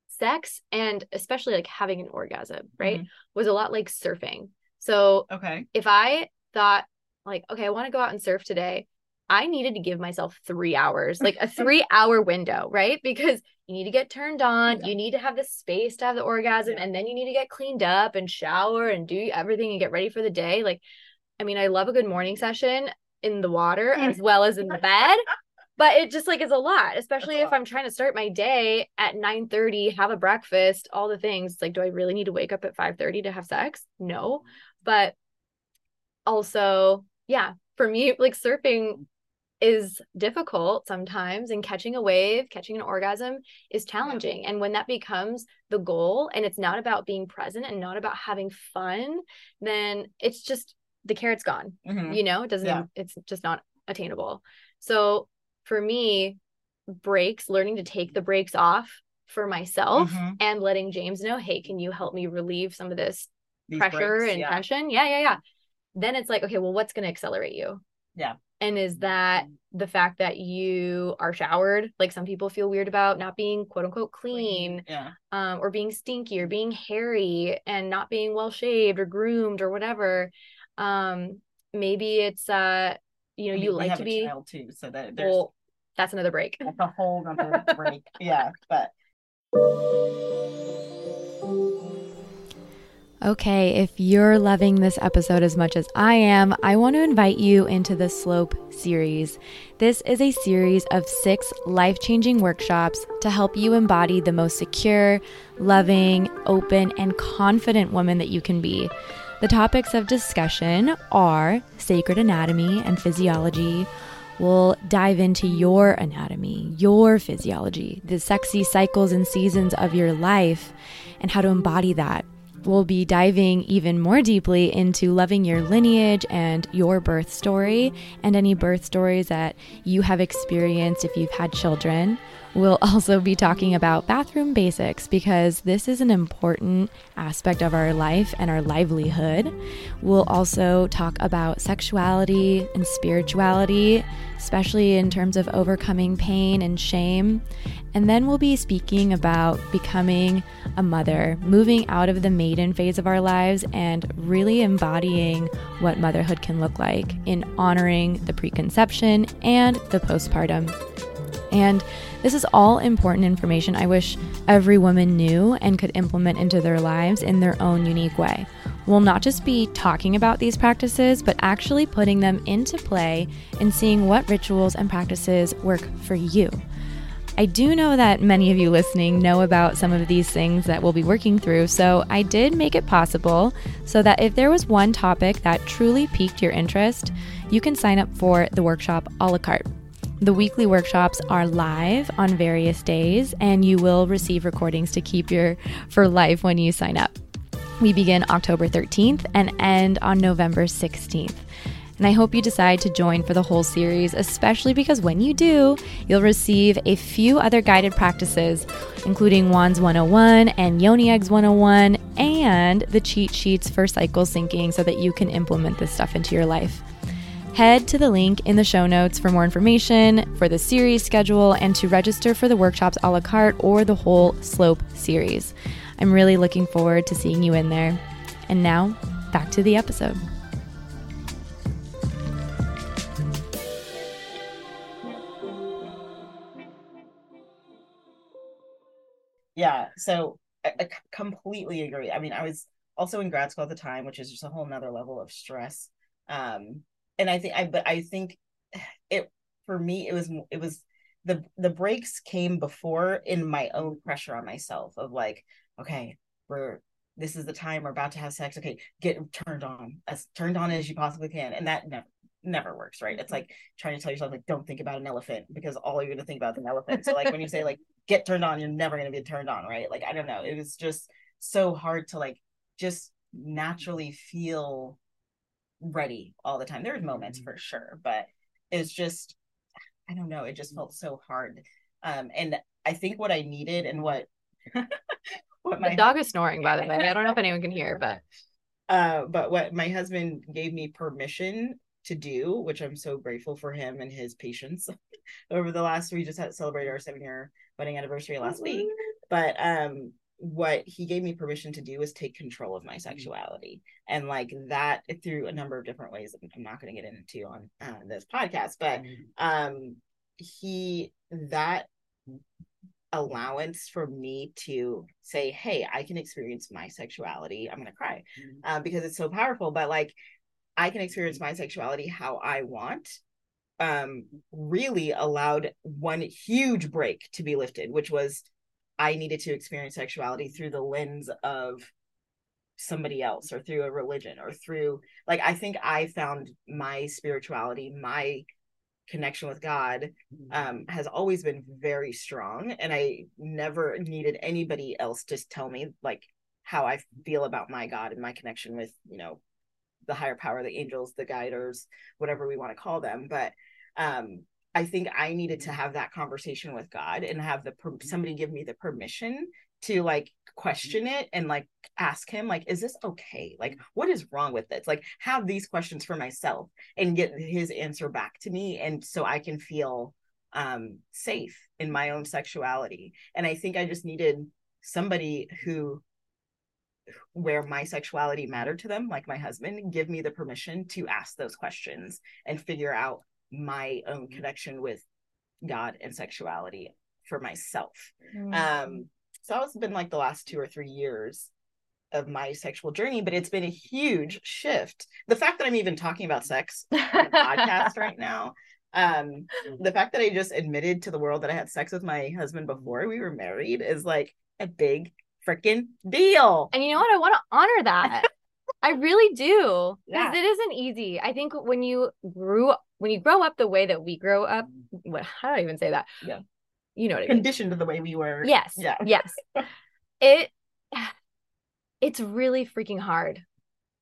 sex and especially like having an orgasm, right, Mhm. was a lot like surfing. So Okay. if I thought like, okay, I want to go out and surf today, I needed to give myself three hours, like a three hour window, right? Because you need to get turned on, Yeah. you need to have the space to have the orgasm, Yeah. and then you need to get cleaned up and shower and do everything and get ready for the day. Like, I mean, I love a good morning session in the water as well as in the bed. But it just like is a lot, especially if lot. I'm trying to start my day at 9 30, have a breakfast, all the things. It's like, do I really need to wake up at 5 30 to have sex? No. But also, yeah, for me, like surfing is difficult sometimes and catching a wave, catching an orgasm is challenging. And when that becomes the goal and it's not about being present and not about having fun, then it's just the carrot's gone. Mhm. You know, it doesn't, Yeah. it's just not attainable. So for me, brakes, learning to take the brakes off for myself Mhm. and letting James know, hey, can you help me relieve some of this These pressure brakes, and yeah. tension. Yeah, yeah, yeah. Then it's like, okay, well, what's going to accelerate you? Yeah. And is that the fact that you are showered? Like some people feel weird about not being quote unquote clean, Yeah. um, or being stinky or being hairy and not being well shaved or groomed or whatever. Um, maybe it's uh, you know, I mean, you like to a be child too, so that there's well, that's another brake. that's a whole other brake. Yeah, but Okay, if you're loving this episode as much as I am, I want to invite you into the Slope series. This is a series of six life changing workshops to help you embody the most secure, loving, open, and confident woman that you can be. The topics of discussion are sacred anatomy and physiology. We'll dive into your anatomy, your physiology, the sexy cycles and seasons of your life, and how to embody that. We'll be diving even more deeply into loving your lineage and your birth story, and any birth stories that you have experienced if you've had children. We'll also be talking about bathroom basics because this is an important aspect of our life and our livelihood. We'll also talk about sexuality and spirituality, especially in terms of overcoming pain and shame. And then we'll be speaking about becoming a mother, moving out of the maiden phase of our lives and really embodying what motherhood can look like in honoring the preconception and the postpartum. And this is all important information I wish every woman knew and could implement into their lives in their own unique way. We'll not just be talking about these practices, but actually putting them into play and seeing what rituals and practices work for you. I do know that many of you listening know about some of these things that we'll be working through, so I did make it possible so that if there was one topic that truly piqued your interest, you can sign up for the workshop a la carte. The weekly workshops are live on various days, and you will receive recordings to keep your for life when you sign up. We begin October 13th and end on November 16th. And I hope you decide to join for the whole series, especially because when you do, you'll receive a few other guided practices, including Wands 101 and Yoni Eggs 101, and the cheat sheets for cycle syncing so that you can implement this stuff into your life. Head to the link in the show notes for more information, for the series schedule, and to register for the workshops a la carte or the whole Slope series. I'm really looking forward to seeing you in there. And now, back to the episode. yeah so I, I completely agree i mean i was also in grad school at the time which is just a whole nother level of stress um and i think i but i think it for me it was it was the the breaks came before in my own pressure on myself of like okay we're this is the time we're about to have sex. Okay get turned on as turned on as you possibly can. And that never never works right? It's mm-hmm. like trying to tell yourself like don't think about an elephant because all you're going to think about is an elephant. So like when you say like get turned on you're never going to be turned on right? Like i don't know. It was just so hard to like just naturally feel ready all the time. There there's moments for sure but it's just i don't know it just felt so hard. Um and i think what i needed and what what my the dog is snoring by the way. I don't know if anyone can hear but uh but what my husband gave me permission to do which i'm so grateful for him and his patience over the last we just had celebrated our seven year wedding anniversary last week. But um what he gave me permission to do is take control of my sexuality and like that through a number of different ways i'm not going to get into on uh, this podcast but um he that allowance for me to say, hey, I can experience my sexuality. I'm going to cry mm-hmm. uh, because it's so powerful, but like I can experience my sexuality how I want. Um, really allowed one huge brake to be lifted, which was I needed to experience sexuality through the lens of somebody else or through a religion or through like I think I found my spirituality, my connection with God mm-hmm. um, has always been very strong. And I never needed anybody else to tell me like how I feel about my God and my connection with, you know, the higher power, the angels, the guiders, whatever we want to call them. But um, I think I needed to have that conversation with God and have the per- mm-hmm. somebody give me the permission to like mm-hmm. question it and like ask him like is this okay? Like mm-hmm. what is wrong with this? Like have these questions for myself and get his answer back to me and so i can feel um safe in my own sexuality. And i think i just needed somebody who where my sexuality mattered to them like my husband give me the permission to ask those questions and figure out my own connection with god and sexuality for myself mm-hmm. um so it's been like the last two or three years of my sexual journey, but it's been a huge shift. The fact that I'm even talking about sex on podcast right now, um, the fact that I just admitted to the world that I had sex with my husband before we were married is like a big freaking deal. And you know what? I want to honor that. I really do. Because yeah. it isn't easy. I think when you grew when you grow up the way that we grow up, what how do I even say that? Yeah you know what I mean? Conditioned to the way we were. Yes. Yeah. Yes. it it's really freaking hard.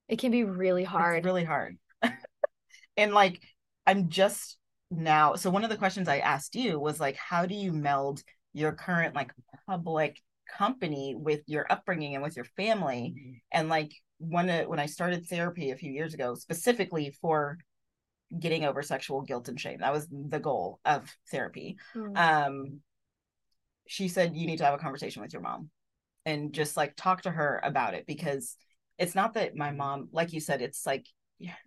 It can be really hard. It's really hard. and like I'm just now so one of the questions I asked you was like how do you meld your current like public company with your upbringing and with your family mm-hmm. and like when when I started therapy a few years ago specifically for getting over sexual guilt and shame. That was the goal of therapy. Mm. Um, she said, You need to have a conversation with your mom and just like talk to her about it because it's not that my mom, like you said, it's like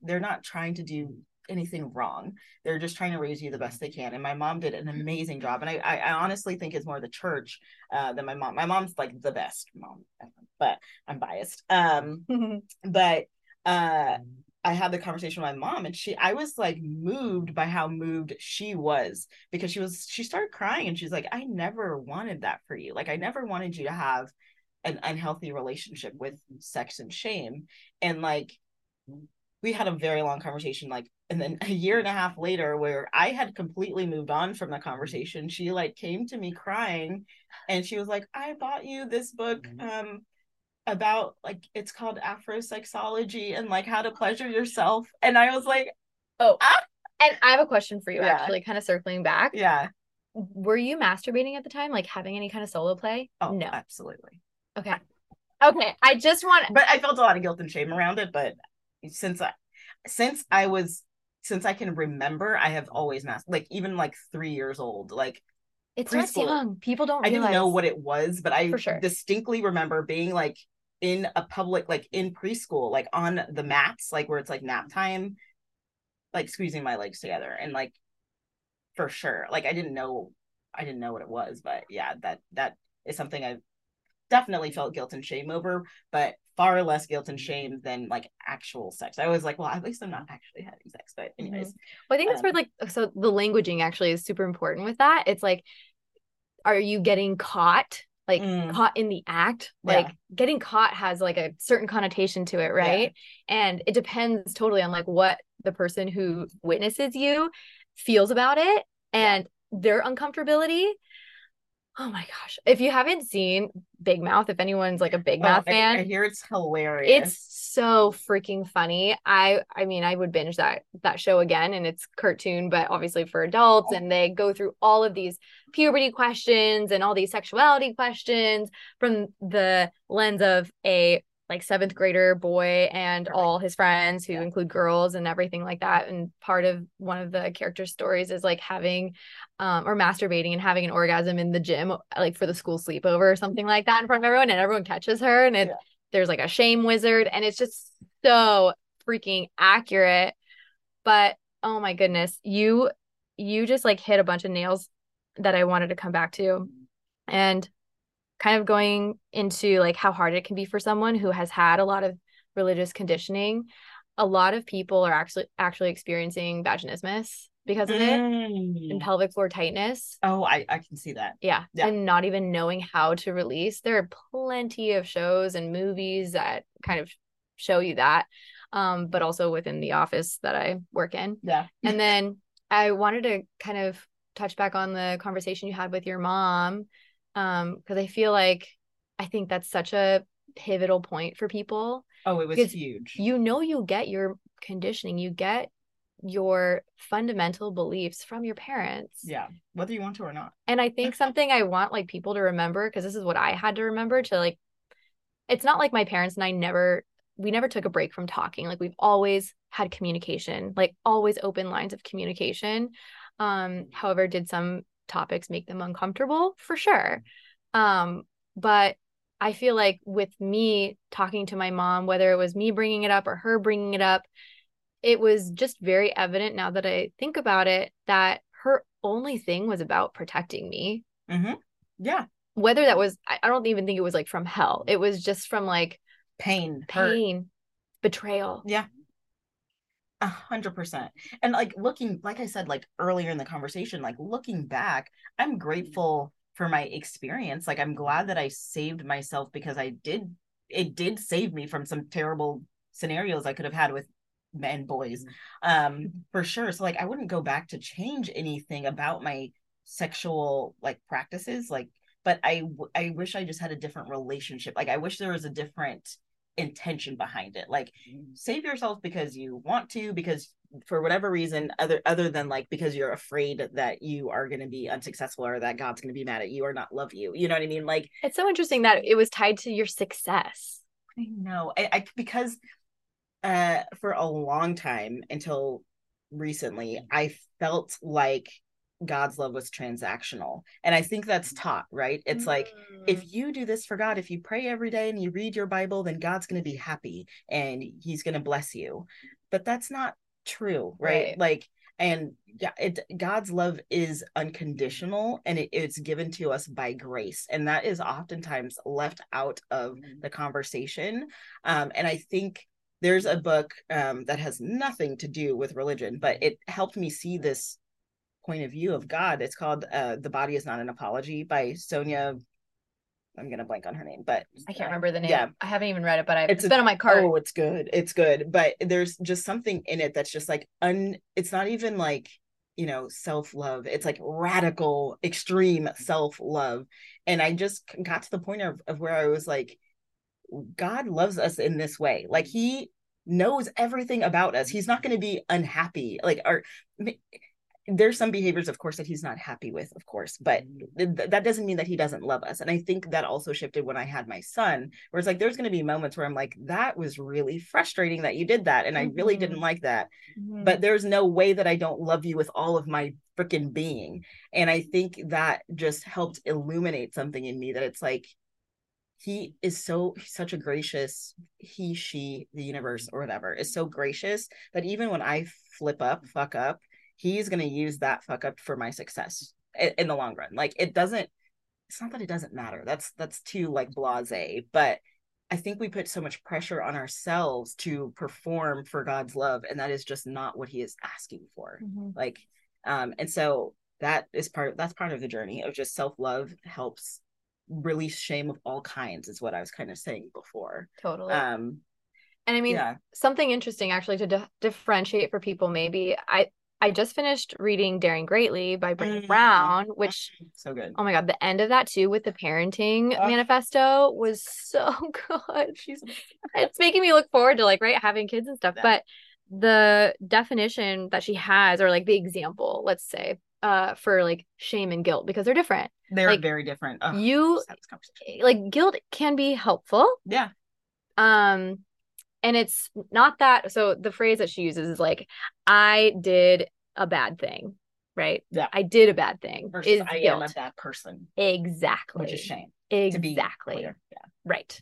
they're not trying to do anything wrong. They're just trying to raise you the best they can. And my mom did an amazing job. And I, I, I honestly think it's more the church uh, than my mom. My mom's like the best mom, but I'm biased. Um, but uh, I had the conversation with my mom and she I was like moved by how moved she was because she was she started crying and she's like I never wanted that for you. Like I never wanted you to have an unhealthy relationship with sex and shame. And like we had a very long conversation like and then a year and a half later where I had completely moved on from the conversation, she like came to me crying and she was like I bought you this book mm-hmm. um about like it's called Afrosexology and like how to pleasure yourself. And I was like, oh, ah! and I have a question for you yeah. actually, kind of circling back. Yeah. Were you masturbating at the time, like having any kind of solo play? Oh, no, absolutely. Okay. Okay. I just want, but I felt a lot of guilt and shame around it. But since I, since I was, since I can remember, I have always masked, like even like three years old, like it starts young. People don't. Realize. I didn't know what it was, but I sure. distinctly remember being like in a public like in preschool like on the mats like where it's like nap time like squeezing my legs together and like for sure like i didn't know i didn't know what it was but yeah that that is something i've definitely felt guilt and shame over, but far less guilt and shame than like actual sex. I was like, well, at least I'm not actually having sex. But anyways, mm-hmm. well, I think that's um, where like so the languaging actually is super important with that. It's like, are you getting caught? Like mm. caught in the act, like yeah. getting caught has like a certain connotation to it, right? Yeah. And it depends totally on like what the person who witnesses you feels about it and their uncomfortability Oh my gosh. If you haven't seen Big Mouth, if anyone's like a Big oh, Mouth oh, fan, I, I hear it's hilarious. It's so freaking funny. I I mean, I would binge that that show again and it's cartoon but obviously for adults and they go through all of these puberty questions and all these sexuality questions from the lens of a like seventh grader boy and all his friends who yeah. include girls and everything like that and part of one of the character stories is like having um or masturbating and having an orgasm in the gym like for the school sleepover or something like that in front of everyone and everyone catches her and it yeah. there's like a shame wizard and it's just so freaking accurate but oh my goodness you you just like hit a bunch of nails that I wanted to come back to and kind of going into like how hard it can be for someone who has had a lot of religious conditioning a lot of people are actually actually experiencing vaginismus because of it mm. and pelvic floor tightness. Oh I, I can see that. Yeah. yeah. and not even knowing how to release. There are plenty of shows and movies that kind of show you that um but also within the office that i work in. Yeah. And then i wanted to kind of touch back on the conversation you had with your mom um because i feel like i think that's such a pivotal point for people oh it was huge. you know you get your conditioning you get your fundamental beliefs from your parents. Yeah whether you want to or not. And i think something i want like people to remember because this is what i had to remember to like it's not like my parents and i never we never took a break from talking. Like we've always had communication like always open lines of communication. Um however did some topics make them uncomfortable for sure. Um but i feel like with me talking to my mom whether it was me bringing it up or her bringing it up it was just very evident now that i think about it that her only thing was about protecting me. Mm-hmm. yeah. Whether that was i don't even think it was like from hell. It was just from like pain pain hurt. betrayal. Yeah a hundred percent. And like looking, like I said, like earlier in the conversation, like looking back, I'm mm-hmm. grateful for my experience. Like I'm glad that I saved myself because I did it did save me from some terrible scenarios I could have had with men boys. Mm-hmm. Um mm-hmm. for sure. So like I wouldn't go back to change anything about my sexual like practices like but I I wish I just had a different relationship. Like I wish there was a different intention behind it. Like mm-hmm. save yourself because you want to because for whatever reason other other than like because you're afraid that you are going to be unsuccessful or that god's going to be mad at you or not love you you know what i mean? Like it's so interesting that it was tied to your success. I know. I, I because uh for a long time until recently i felt like God's love was transactional. And I think that's taught, right? It's mm. like if mm. you do this for God, if you pray every day and you read your Bible, then God's going to be happy and he's going to bless you. But that's not true, right? right. Like and yeah, it God's love is unconditional and it, it's given to us by grace. And that is oftentimes left out of mm. the conversation. Um, and I think there's a book um, that has nothing to do with religion, but it helped me see this point of view of God. It's called uh, "The Body Is Not an Apology" by Sonya. I'm gonna blank on her name, but I can't remember the name. Yeah, I haven't even read it, but I've, it's, it's been on my card. Oh, it's good. It's good, but there's just something in it that's just like un. It's not even like you know self love. It's like radical, extreme self love, and I just got to the point of of where I was like, God loves us in this way. Like He knows everything about us. He's not going to be unhappy. Like our there's some behaviors of course that he's not happy with of course but mm-hmm. th- that doesn't mean that he doesn't love us and i think that also shifted when i had my son where it's like there's going to be moments where i'm like that was really frustrating that you did that and mm-hmm. i really didn't mm-hmm. like that mm-hmm. but there's no way that i don't love you with all of my freaking being and i think that just helped illuminate something in me that it's like he is so such a gracious he she the universe or whatever is so gracious that even when i flip up fuck up he's going to use that fuck up for my success in, in the long run. Like it doesn't it's not that it doesn't matter. That's that's too like blase, but I think we put so much pressure on ourselves to perform for God's love, and that is just not what He is asking for. Mhm. Like, um, and so that is part. That's part of the journey of just self love helps release shame of all kinds. Is what I was kind of saying before. Totally. Um, and I mean, yeah, something interesting actually to di- differentiate for people maybe i i just finished reading daring greatly by Brené Mhm. brown which so good. oh my god the end of that too with the parenting Ugh. manifesto was so good She's it's making me look forward to like right having kids and stuff Yeah. but the definition that she has or like the example let's say uh for like shame and guilt because they're different they're Like, very different. Ugh, you just had this conversation. like guilt can be helpful Yeah, um and it's not that so the phrase that she uses is like i did a bad thing right Yeah. i did a bad thing versus is I guilt am a bad person, exactly which is shame. Exactly. Yeah. right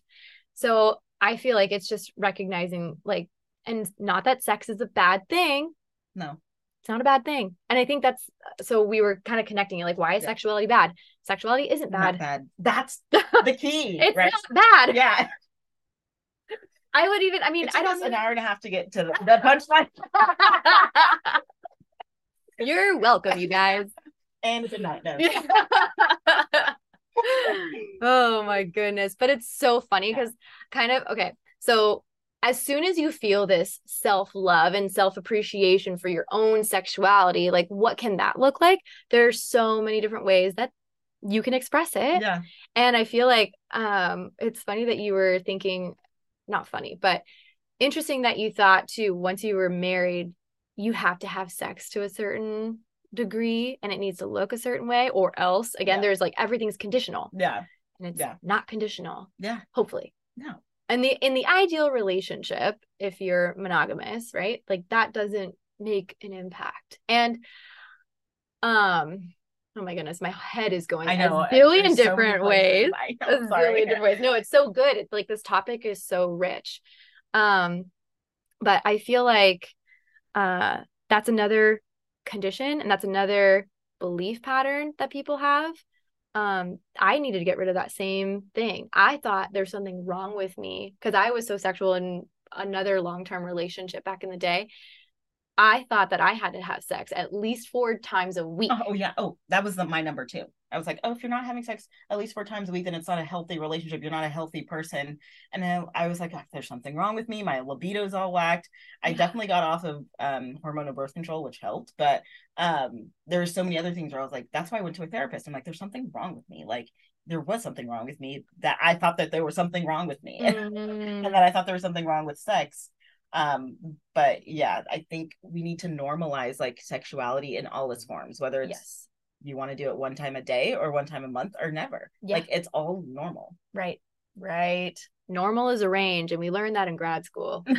so i feel like it's just recognizing like and not that sex is a bad thing No. it's not a bad thing and i think that's so we were kind of connecting it like why is Yeah. sexuality bad sexuality isn't bad bad. That's the key. it's right? not bad Yeah. I would even i mean It i don't an hour and a half to get to the, the punchline. You're welcome, you guys. and good night. No. oh my goodness. But it's so funny because kind of okay. So as soon as you feel this self-love and self-appreciation for your own sexuality, like what can that look like? There's so many different ways that you can express it. Yeah. And I feel like um it's funny that you were thinking not funny, but interesting that you thought too once you were married you have to have sex to a certain degree and it needs to look a certain way or else again Yeah. there's like everything's conditional Yeah. and it's Yeah. not conditional Yeah. hopefully No. and the in the ideal relationship if you're monogamous right like that doesn't make an impact and um oh my goodness my head is going I know. a billion there's so different ways a know, sorry. zillion different ways. No, it's so good. It's like this topic is so rich. Um, but I feel like uh that's another condition and that's another belief pattern that people have. Um, I needed to get rid of that same thing. I thought there's something wrong with me because I was so sexual in another long-term relationship back in the day. I thought that I had to have sex at least four times a week. Oh, yeah. Oh, that was the, my number two. I was like, oh, if you're not having sex at least four times a week, then it's not a healthy relationship. You're not a healthy person. And then I was like, oh, there's something wrong with me. My libido's all whacked. I Yeah. definitely got off of um, hormonal birth control, which helped. But um, there's so many other things where I was like, that's why I went to a therapist. I'm like, there's something wrong with me. Like there was something wrong with me that I thought that there was something wrong with me. Mm. and that I thought there was something wrong with sex. Um, but yeah, I think we need to normalize like sexuality in all its forms, whether it's yes. you want to do it one time a day or one time a month or never. Yeah. Like it's all normal. Right. Right. Normal is a range, and we learned that in grad school.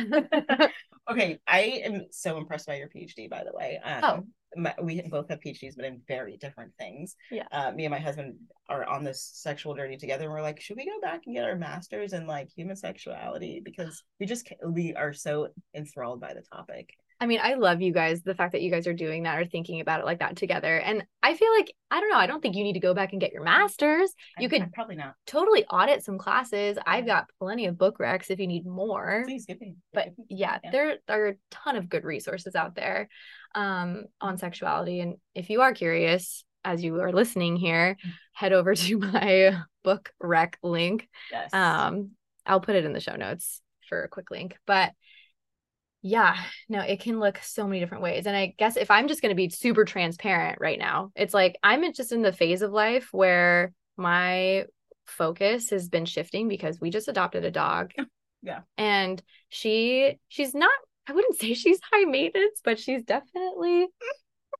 Okay, I am so impressed by your PhD, by the way. Um, Oh. My, we both have PhDs, but in very different things. Yeah. Uh, me and my husband are on this sexual journey together, and we're like, should we go back and get our masters in like human sexuality because we just we are so enthralled by the topic. I mean, I love you guys, the fact that you guys are doing that or thinking about it like that together. And I feel like, I don't know, I don't think you need to go back and get your master's. You I- could I- probably not. totally audit some classes. I've got plenty of book recs if you need more. Please give me. But me- yeah, there are a ton of good resources out there um, on sexuality. And if you are curious, as you are listening here, head over to my book rec link. yes. Um, I'll put it in the show notes for a quick link. But yeah, no, it can look so many different ways. And I guess if I'm just going to be super transparent right now, it's like I'm just in the phase of life where my focus has been shifting because we just adopted a dog. Yeah. And she she's not I wouldn't say she's high maintenance, but she's definitely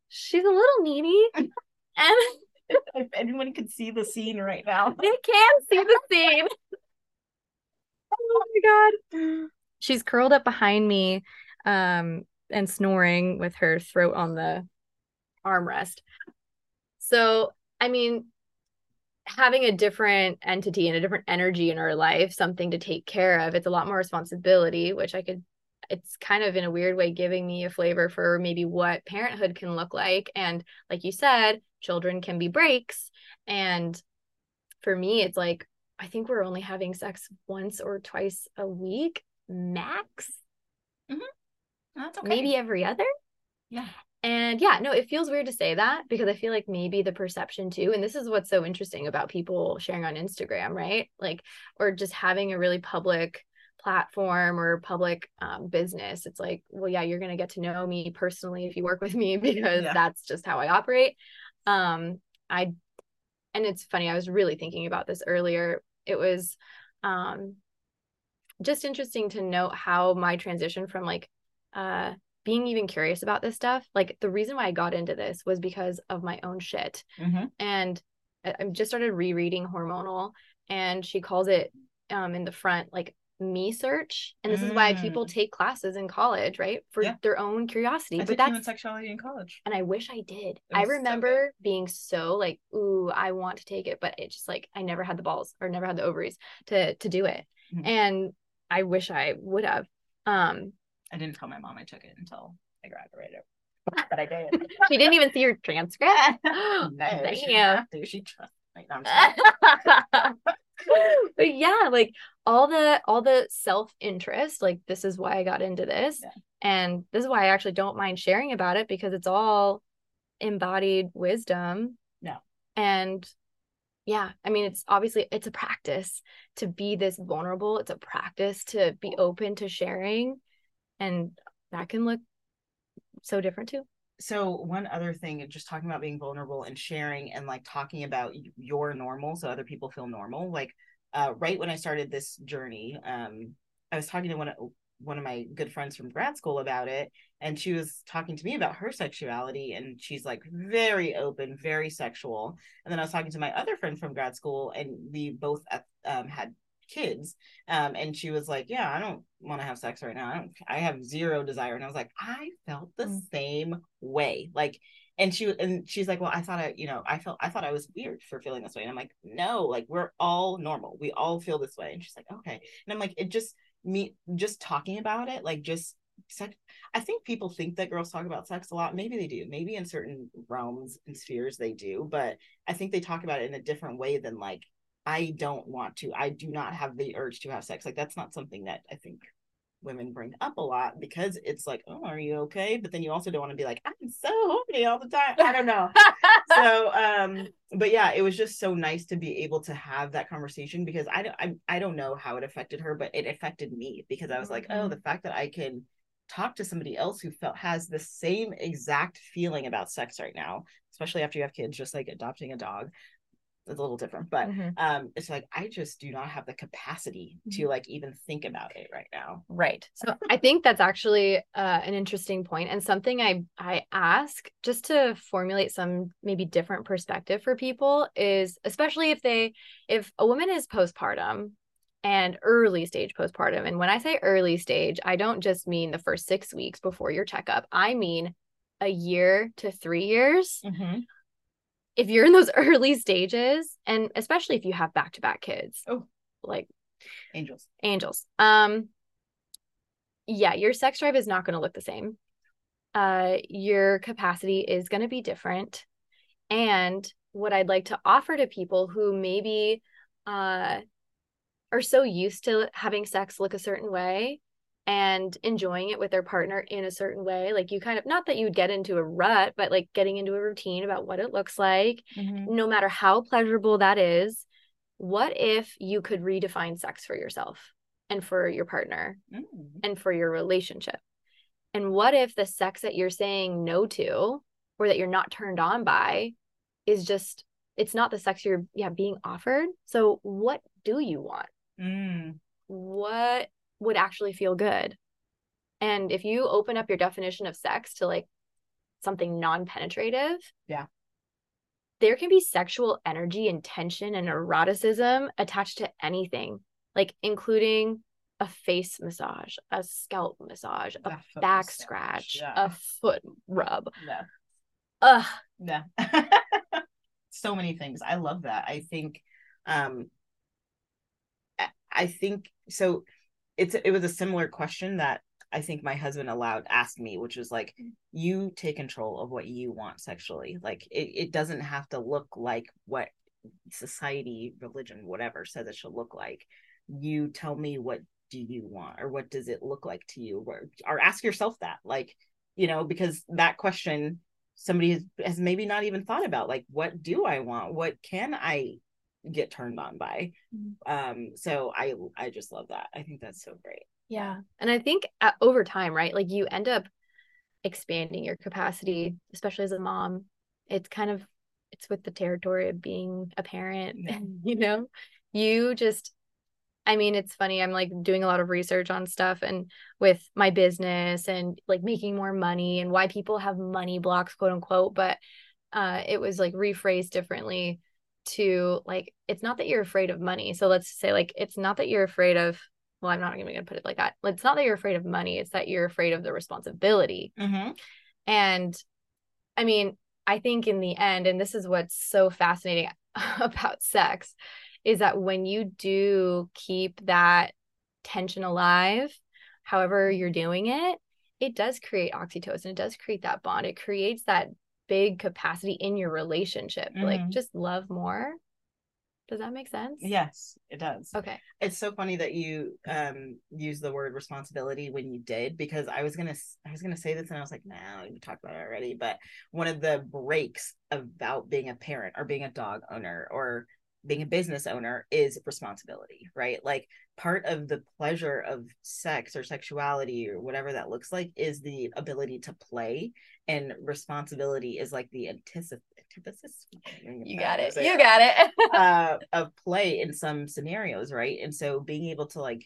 she's a little needy. and if anyone could see the scene right now. they can see the scene. Oh my god. She's curled up behind me um and snoring with her throat on the armrest. So, I mean, having a different entity and a different energy in our life, something to take care of, it's a lot more responsibility, which I could it's kind of in a weird way giving me a flavor for maybe what parenthood can look like. And like you said, children can be brakes. And for me, it's like I think we're only having sex once or twice a week max. That's okay. Maybe every other. Yeah. And yeah, no, it feels weird to say that because I feel like maybe the perception too, and this is what's so interesting about people sharing on Instagram, right? Like, or just having a really public platform or public um, business. It's like, well, yeah, you're going to get to know me personally if you work with me because Yeah. that's just how I operate. Um, I, and it's funny, I was really thinking about this earlier. It was um, just interesting to note how my transition from like, uh, being even curious about this stuff, like the reason why I got into this was because of my own shit. Mhm. And I, I've just started rereading Hormonal, and she calls it um, in the front like me search. And this is why people Mm. take classes in college, right? For Yeah. their own curiosity. I but that's human sexuality in college. and I wish I did. I was so remember being so like, ooh, I want to take it, but it just like I never had the balls or never had the ovaries to to do it. Mhm. And I wish I would have. Um I didn't tell my mom I took it until I graduated, but I did. she didn't even see your transcript. no, she Damn. have to. She trusted me. No, but yeah, like all the all the self-interest, like this is why I got into this. Yeah. And this is why I actually don't mind sharing about it because it's all embodied wisdom. No, And yeah, I mean it's obviously it's a practice to be this vulnerable. It's a practice to be open to sharing. And that can look so different too. so one other thing just talking about being vulnerable and sharing and like talking about your normal so other people feel normal like uh, right when i started this journey um, i was talking to one of one of my good friends from grad school about it and she was talking to me about her sexuality and she's like very open very sexual and then i was talking to my other friend from grad school and we both uh, um, had kids um, and she was like yeah i don't want to have sex right now. I don't i have zero desire. And i was like i felt the Mm. same way. Like and she and she's like well i thought i you know i felt i thought i was weird for feeling this way. And i'm like no like we're all normal. We all feel this way. And she's like okay. And i'm like it just me just talking about it like just sex i think people think that girls talk about sex a lot. Maybe they do. Maybe in certain realms and spheres they do but i think they talk about it in a different way than like i don't want to. I do not have the urge to have sex. Like that's not something that i think women bring up a lot because it's like oh are you okay? But then you also don't want to be like i'm so horny all the time. I don't know. So um but yeah it was just so nice to be able to have that conversation because i don't I, I don't know how it affected her but it affected me because i was like oh Mhm. the fact that i can talk to somebody else who felt has the same exact feeling about sex right now especially after you have kids just like adopting a dog it's a little different but Mhm. um it's like i just do not have the capacity to like even think about it right now Right. So I think that's actually uh, an interesting point and something I I ask just to formulate some maybe different perspective for people is especially if they if a woman is postpartum and early stage postpartum and when I say early stage I don't just mean the first 6 weeks before your checkup. I mean a year to 3 years. mm-hmm. If you're in those early stages and especially if you have back-to-back kids. Oh. Like angels angels um yeah your sex drive is not going to look the same uh your capacity is going to be different and what i'd like to offer to people who maybe uh are so used to having sex look a certain way and enjoying it with their partner in a certain way like you kind of not that you would get into a rut but like getting into a routine about what it looks like no matter how pleasurable that is, what if you could redefine sex for yourself and for your partner Mm. and for your relationship? And what if the sex that you're saying no to or that you're not turned on by is just it's not the sex you're yeah being offered. So what do you want? Mm. What would actually feel good? And if you open up your definition of sex to like something non-penetrative, Yeah. there can be sexual energy and tension and eroticism attached to anything, like including a face massage, a scalp massage, a foot back massage, scratch, yeah. a foot rub. yeah Ugh. yeah so many things i love that i think um I- think so it's it was a similar question that i think my husband allowed asked me which was like mm. you take control of what you want sexually. Like it, it doesn't have to look like what society, religion, whatever says it should look like. You tell me what do you want or what does it look like to you? Or, or ask yourself that like you know because that question somebody has, has maybe not even thought about like what do i want? What can i get turned on by Mhm. um so i i just love that i think that's so great Yeah. And I think at, over time, right? Like you end up expanding your capacity, especially as a mom. It's kind of it's with the territory of being a parent, Yeah. you know? You just I mean, it's funny. I'm like doing a lot of research on stuff and with my business and like making more money and why people have money blocks, quote unquote. But uh, it was like rephrased differently to like, it's not that you're afraid of money. So let's say, like, it's not that you're afraid of, well, I'm not even going to put it like that. It's not that you're afraid of money. It's that you're afraid of the responsibility. mm-hmm. And I mean, I think in the end, and this is what's so fascinating about sex, is that when you do keep that tension alive, however you're doing it, it does create oxytocin. It does create that bond. It creates that big capacity in your relationship. Like Mhm. just love more. Does that make sense? yes it does Okay. it's so funny that you um use the word responsibility when you did because i was gonna I was gonna say this and i was like nah we talked about it already but one of the brakes about being a parent or being a dog owner or being a business owner is responsibility right? Like part of the pleasure of sex or sexuality or whatever that looks like is the ability to play and responsibility is like the antithesis? Antithesis You got it. You got it. uh of play in some scenarios right? And so being able to like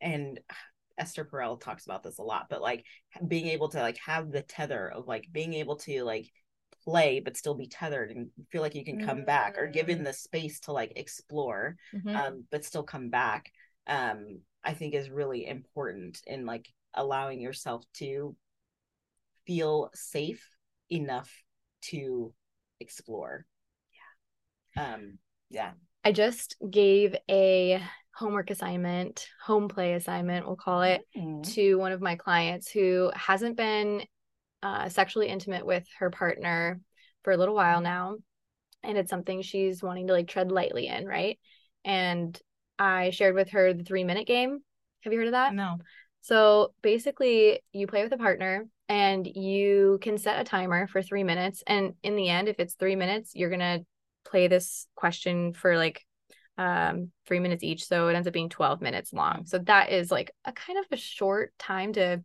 and esther perel talks about this a lot but like being able to like have the tether of like being able to like play but still be tethered and feel like you can come back or given the space to like explore Mhm. um but still come back um i think is really important in like allowing yourself to feel safe enough to explore. Yeah. Um yeah. I just gave a homework assignment, home play assignment, we'll call it, to one of my clients who hasn't been uh, sexually intimate with her partner for a little while now. And it's something she's wanting to like tread lightly in, right? And I shared with her the three minute game. Have you heard of that? no So basically, you play with a partner and you can set a timer for three minutes. And in the end, if it's three minutes, you're going to play this question for like um three minutes each so it ends up being 12 minutes long so that is like a kind of a short time to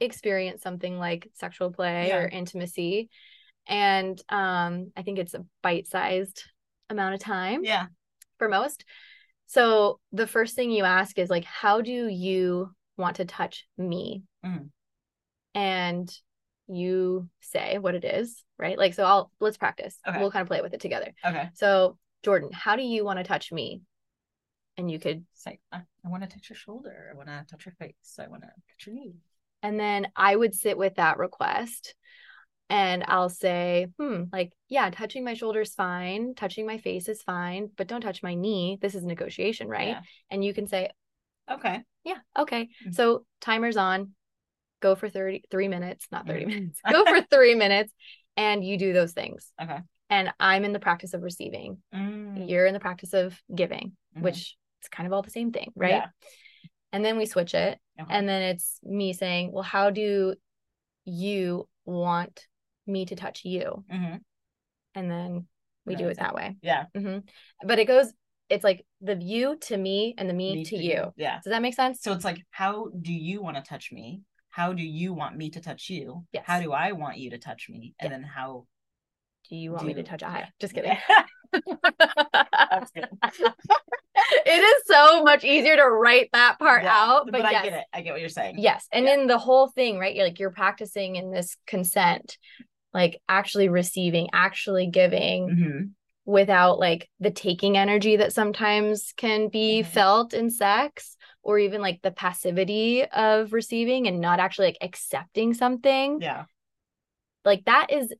experience something like sexual play or intimacy and um i think it's a bite-sized amount of time yeah for most. So the first thing you ask is like, how do you want to touch me? Mhm. And you say what it is, right? Like, so I'll let's practice. Okay. We'll kind of play with it together. okay So, Jordan, how do you want to touch me? And you could, say i, I want to touch your shoulder i want to touch your face i want to touch your knee and then I would sit with that request and I'll say, hmm, like, yeah, touching my shoulder's fine. Touching my face is fine, but don't touch my knee. This is negotiation, right? Yeah. And you can say, okay Yeah. Okay. Mhm. So timer's on. Go for 30, three minutes, not 30 Mhm. minutes. Go for three minutes and you do those things. okay And I'm in the practice of receiving. Mm, You're in the practice of giving, mhm. which it's kind of all the same thing, right? Yeah. And then we switch it. Okay. And then it's me saying, Well, how do you want me to touch you? Mhm. And then we do it that way. yeah hmm But it goes, it's like the you to me and the me, Me to you. yeah Does that make sense? so it's like how do you want to touch me how do you want me to touch you Yes. how do i want you to touch me and then how Do you want Do me to you- touch. I? Just kidding. that's good it is so much easier to write that part Yeah, out. but, But, i yes, get it i get what you're saying Yes. And Yeah. in the whole thing, right? You're like you're practicing in this consent, like actually receiving, actually giving Mhm. without like the taking energy that sometimes can be Mhm. felt in sex or even like the passivity of receiving and not actually like accepting something. yeah like that is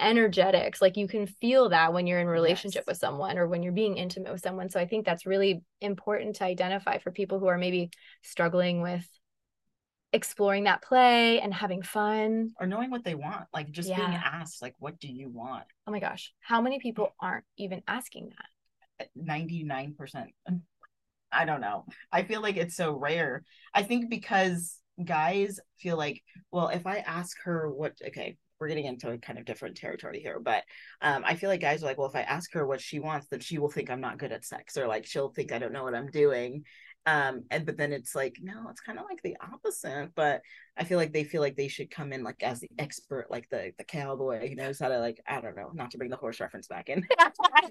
energetics like you can feel that when you're in relationship Yes. with someone or when you're being intimate with someone. So i think that's really important to identify for people who are maybe struggling with exploring that play and having fun. or knowing what they want like just being asked like what do you want? Oh my gosh, how many people mm. aren't even asking that? Uh, 99% mm. i don't know. I feel like it's so rare. I think because guys feel like well if i ask her what okay we're getting into a kind of different territory here but um i feel like guys are like well if i ask her what she wants then she will think i'm not good at sex or like she'll think i don't know what i'm doing um and but then it's like no it's kind of like the opposite but i feel like they feel like they should come in like as the expert like the the cowboy who knows how to like i don't know not to bring the horse reference back in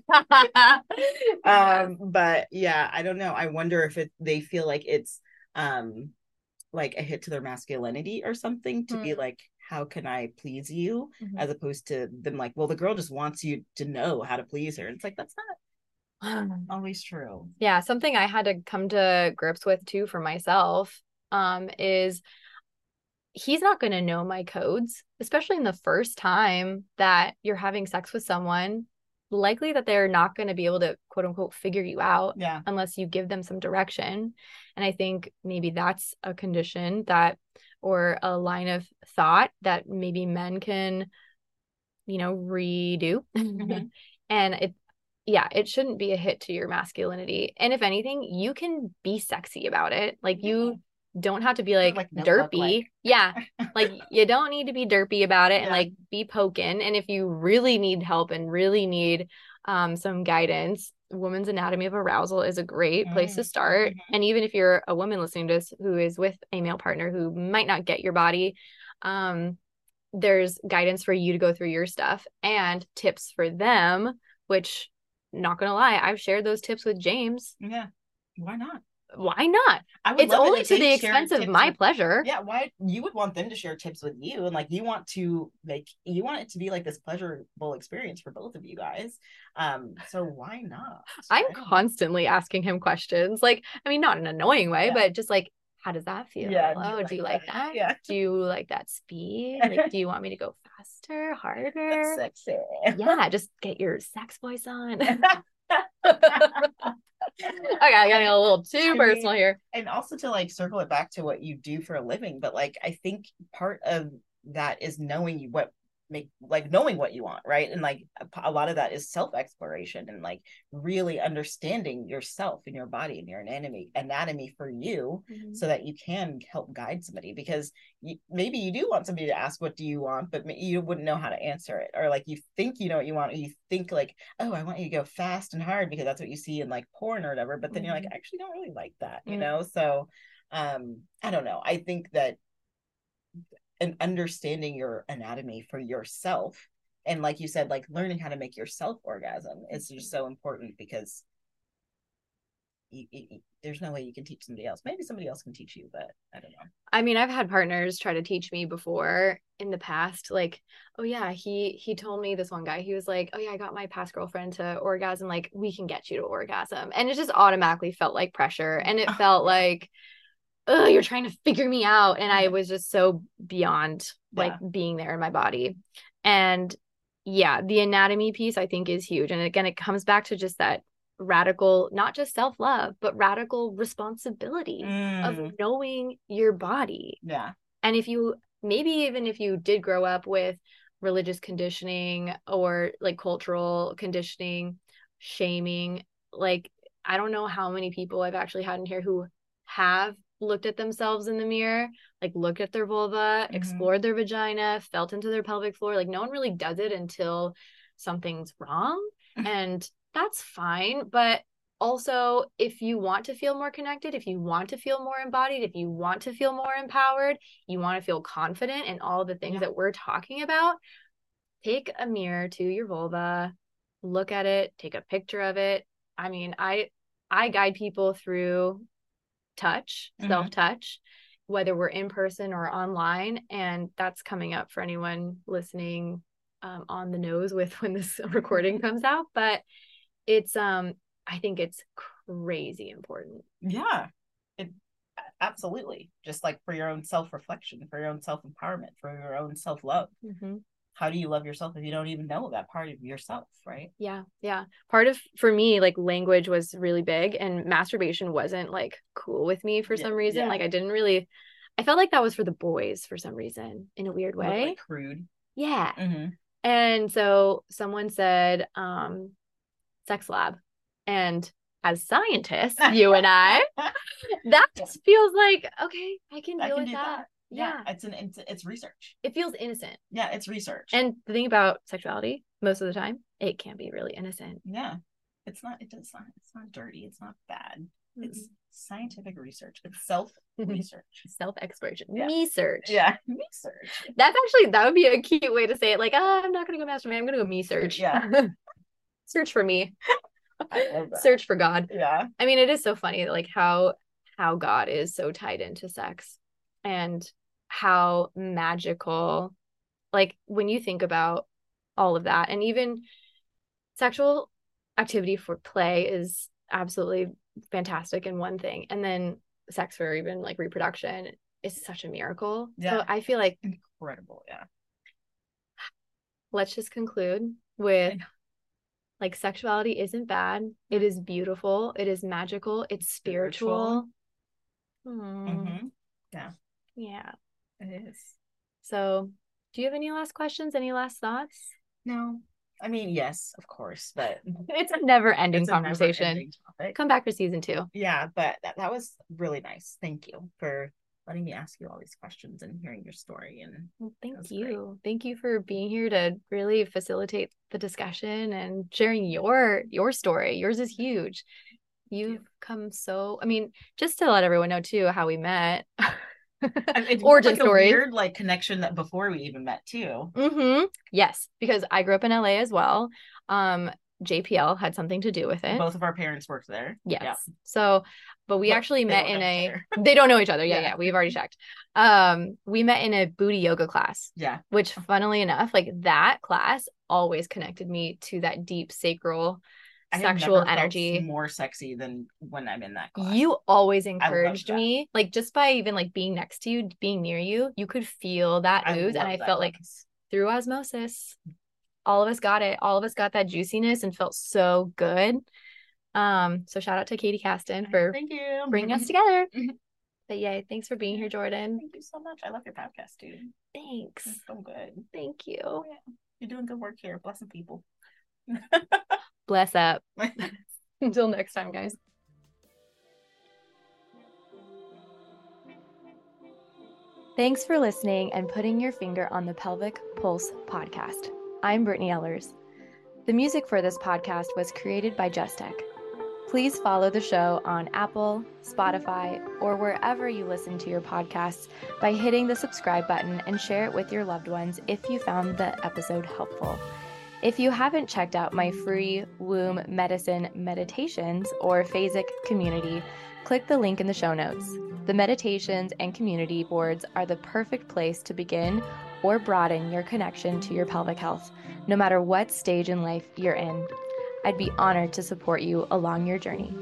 um but yeah i don't know i wonder if it they feel like it's um like a hit to their masculinity or something to be Hmm. like how can i please you? Mhm. as opposed to them like well the girl just wants you to know how to please her. It's like that's not always true. Yeah something i had to come to grips with too for myself um is he's not going to know my codes especially in the first time that you're having sex with someone likely that they're not going to be able to quote unquote figure you out yeah. unless you give them some direction. And i think maybe that's a condition that or a line of thought that maybe men can you know redo. Mhm. and it yeah it shouldn't be a hit to your masculinity. And if anything you can be sexy about it. Like you don't have to be like, like, derpy. like. yeah. Like you don't need to be derpy about it and like be poking. And if you really need help and really need um some guidance. Woman's anatomy of arousal is a great place to start. mhm. and even if you're a woman listening to this who is with a male partner who might not get your body um there's guidance for you to go through your stuff and tips for them which not gonna lie i've shared those tips with james. Yeah why not why not I would it's it only if to the expense of my with- pleasure yeah why you would want them to share tips with you and like you want to make you want it to be like this pleasurable experience for both of you guys um so why not I'm right? constantly asking him questions. Like, I mean, not in an annoying way, Yeah. but just like, how does that feel? Yeah, do you Oh, like do you like that? that? Yeah. Do you like that speed? Like, do you want me to go faster, harder? That's sexy Yeah, just get your sex voice on. okay, I got a little too I mean, personal here. and also to like circle it back to what you do for a living but like i think part of that is knowing you what make like knowing what you want right? And like a lot of that is self exploration and like really understanding yourself and your body and your anatomy anatomy for you so that you can help guide somebody because you, maybe you do want somebody to ask what do you want? but you wouldn't know how to answer it or like you think you know what you want or you think like oh i want you to go fast and hard because that's what you see in like porn or whatever but then you're like Mhm. I actually don't really like that you Mm. know? So um i don't know. I think that and understanding your anatomy for yourself and like you said like learning how to make yourself orgasm is just mm-hmm. so important because you, you, there's no way you can teach somebody else maybe somebody else can teach you but i don't know I mean, I've had partners try to teach me before in the past. Like, oh yeah, he he told me this one guy. He was like, oh yeah, I got my past girlfriend to orgasm. Like, we can get you to orgasm, and it just automatically felt like pressure, and it felt like, oh, you're trying to figure me out, and I was just so beyond like being there in my body, and yeah, the anatomy piece I think is huge, and again, it comes back to just that radical, not just self love, but radical responsibility of Mm, knowing your body. yeah. And if you maybe even if you did grow up with religious conditioning or like cultural conditioning, shaming, like I don't know how many people I've actually had in here who have looked at themselves in the mirror, like looked at their vulva, Mhm. explored their vagina, felt into their pelvic floor. Like no one really does it until something's wrong. and that's fine. But also, if you want to feel more connected, if you want to feel more embodied, if you want to feel more empowered, you want to feel confident in all the things Yeah. that we're talking about, take a mirror to your vulva, look at it, take a picture of it. I mean, I I guide people through touch, Mhm. self-touch, whether we're in person or online, and that's coming up for anyone listening um, on the nose with when this recording comes out, but it's um I think it's crazy important. yeah. It absolutely. Just like for your own self-reflection for your own self-empowerment for your own self-love how do you love yourself if you don't even know that part of yourself right Yeah, yeah. Part of for me, like language was really big, and masturbation wasn't like cool with me for Yeah, some reason. yeah. Like I didn't really, I felt like that was for the boys for some reason in a weird way. like crude. yeah. hmm And so someone said, um, sex lab. And as scientists, you and I, that just feels like, okay, I can I deal can with that. that. Yeah. It's an it's, it's research. It feels innocent. Yeah, it's research. And the thing about sexuality, most of the time, it can be really innocent. yeah, it's not it does not it's not dirty. It's not bad. It's mm-hmm. scientific research. It's self research. self exploration, Yeah. me search. yeah, research. That's actually, that would be a cute way to say it. Like, oh, I'm not going to go masturbate. I'm going to go me search. Yeah. search for me. I love that. Search for God. Yeah, I mean, it is so funny, like how how God is so tied into sex and how magical, like when you think about all of that, and even sexual activity for play is absolutely fantastic and one thing, and then sex for even like reproduction is such a miracle. Yeah. So I feel like incredible. Yeah, let's just conclude with like sexuality isn't bad. It is beautiful. It is magical. It's spiritual. Hmm. hmm Yeah. It is. So, do you have any last questions? Any last thoughts? No, I mean yes, of course, but It's a never ending it's a conversation. never-ending. Come back for season two. Yeah, but that, that was really nice. Thank you for letting me ask you all these questions and hearing your story. And Well, thank you. great. Thank you for being here to really facilitate the discussion and sharing your your story. Yours is huge. you. You've come so I mean, just to let everyone know too how we met. Origin like story. a weird like connection that before we even met too. Mm-hmm. Yes, because I grew up in LA as well. Um, JPL had something to do with it. Both of our parents worked there. Yes. Yeah. So, but we But actually met in a they don't know each other. Yeah, Yeah. yeah, we've already checked. Um, we met in a booty yoga class, Yeah. which funnily enough, like that class always connected me to that deep sacral sexual energy. more sexy than when I'm in that class. You always encouraged me, like just by even like being next to you, being near you, you could feel that I ooze, and I felt like class. through osmosis all of us got it all of us got that juiciness and felt so good um so shout out to katie caston for thank you bringing us together Mhm. but yeah thanks for being here jordan Thank you so much. I love your podcast, dude. thanks It's so good. thank you Oh, yeah. You're doing good work here. Blessing people. bless up until next time guys Thanks for listening and putting your finger on the Pelvic Pulse podcast. I'm Brittney Ellers. The music for this podcast was created by Justech. Please follow the show on Apple, Spotify, or wherever you listen to your podcasts by hitting the subscribe button and share it with your loved ones if you found the episode helpful. If you haven't checked out my free womb medicine meditations or phasic community, click the link in the show notes. The meditations and community boards are the perfect place to begin or broaden your connection to your pelvic health, no matter what stage in life you're in. I'd be honored to support you along your journey.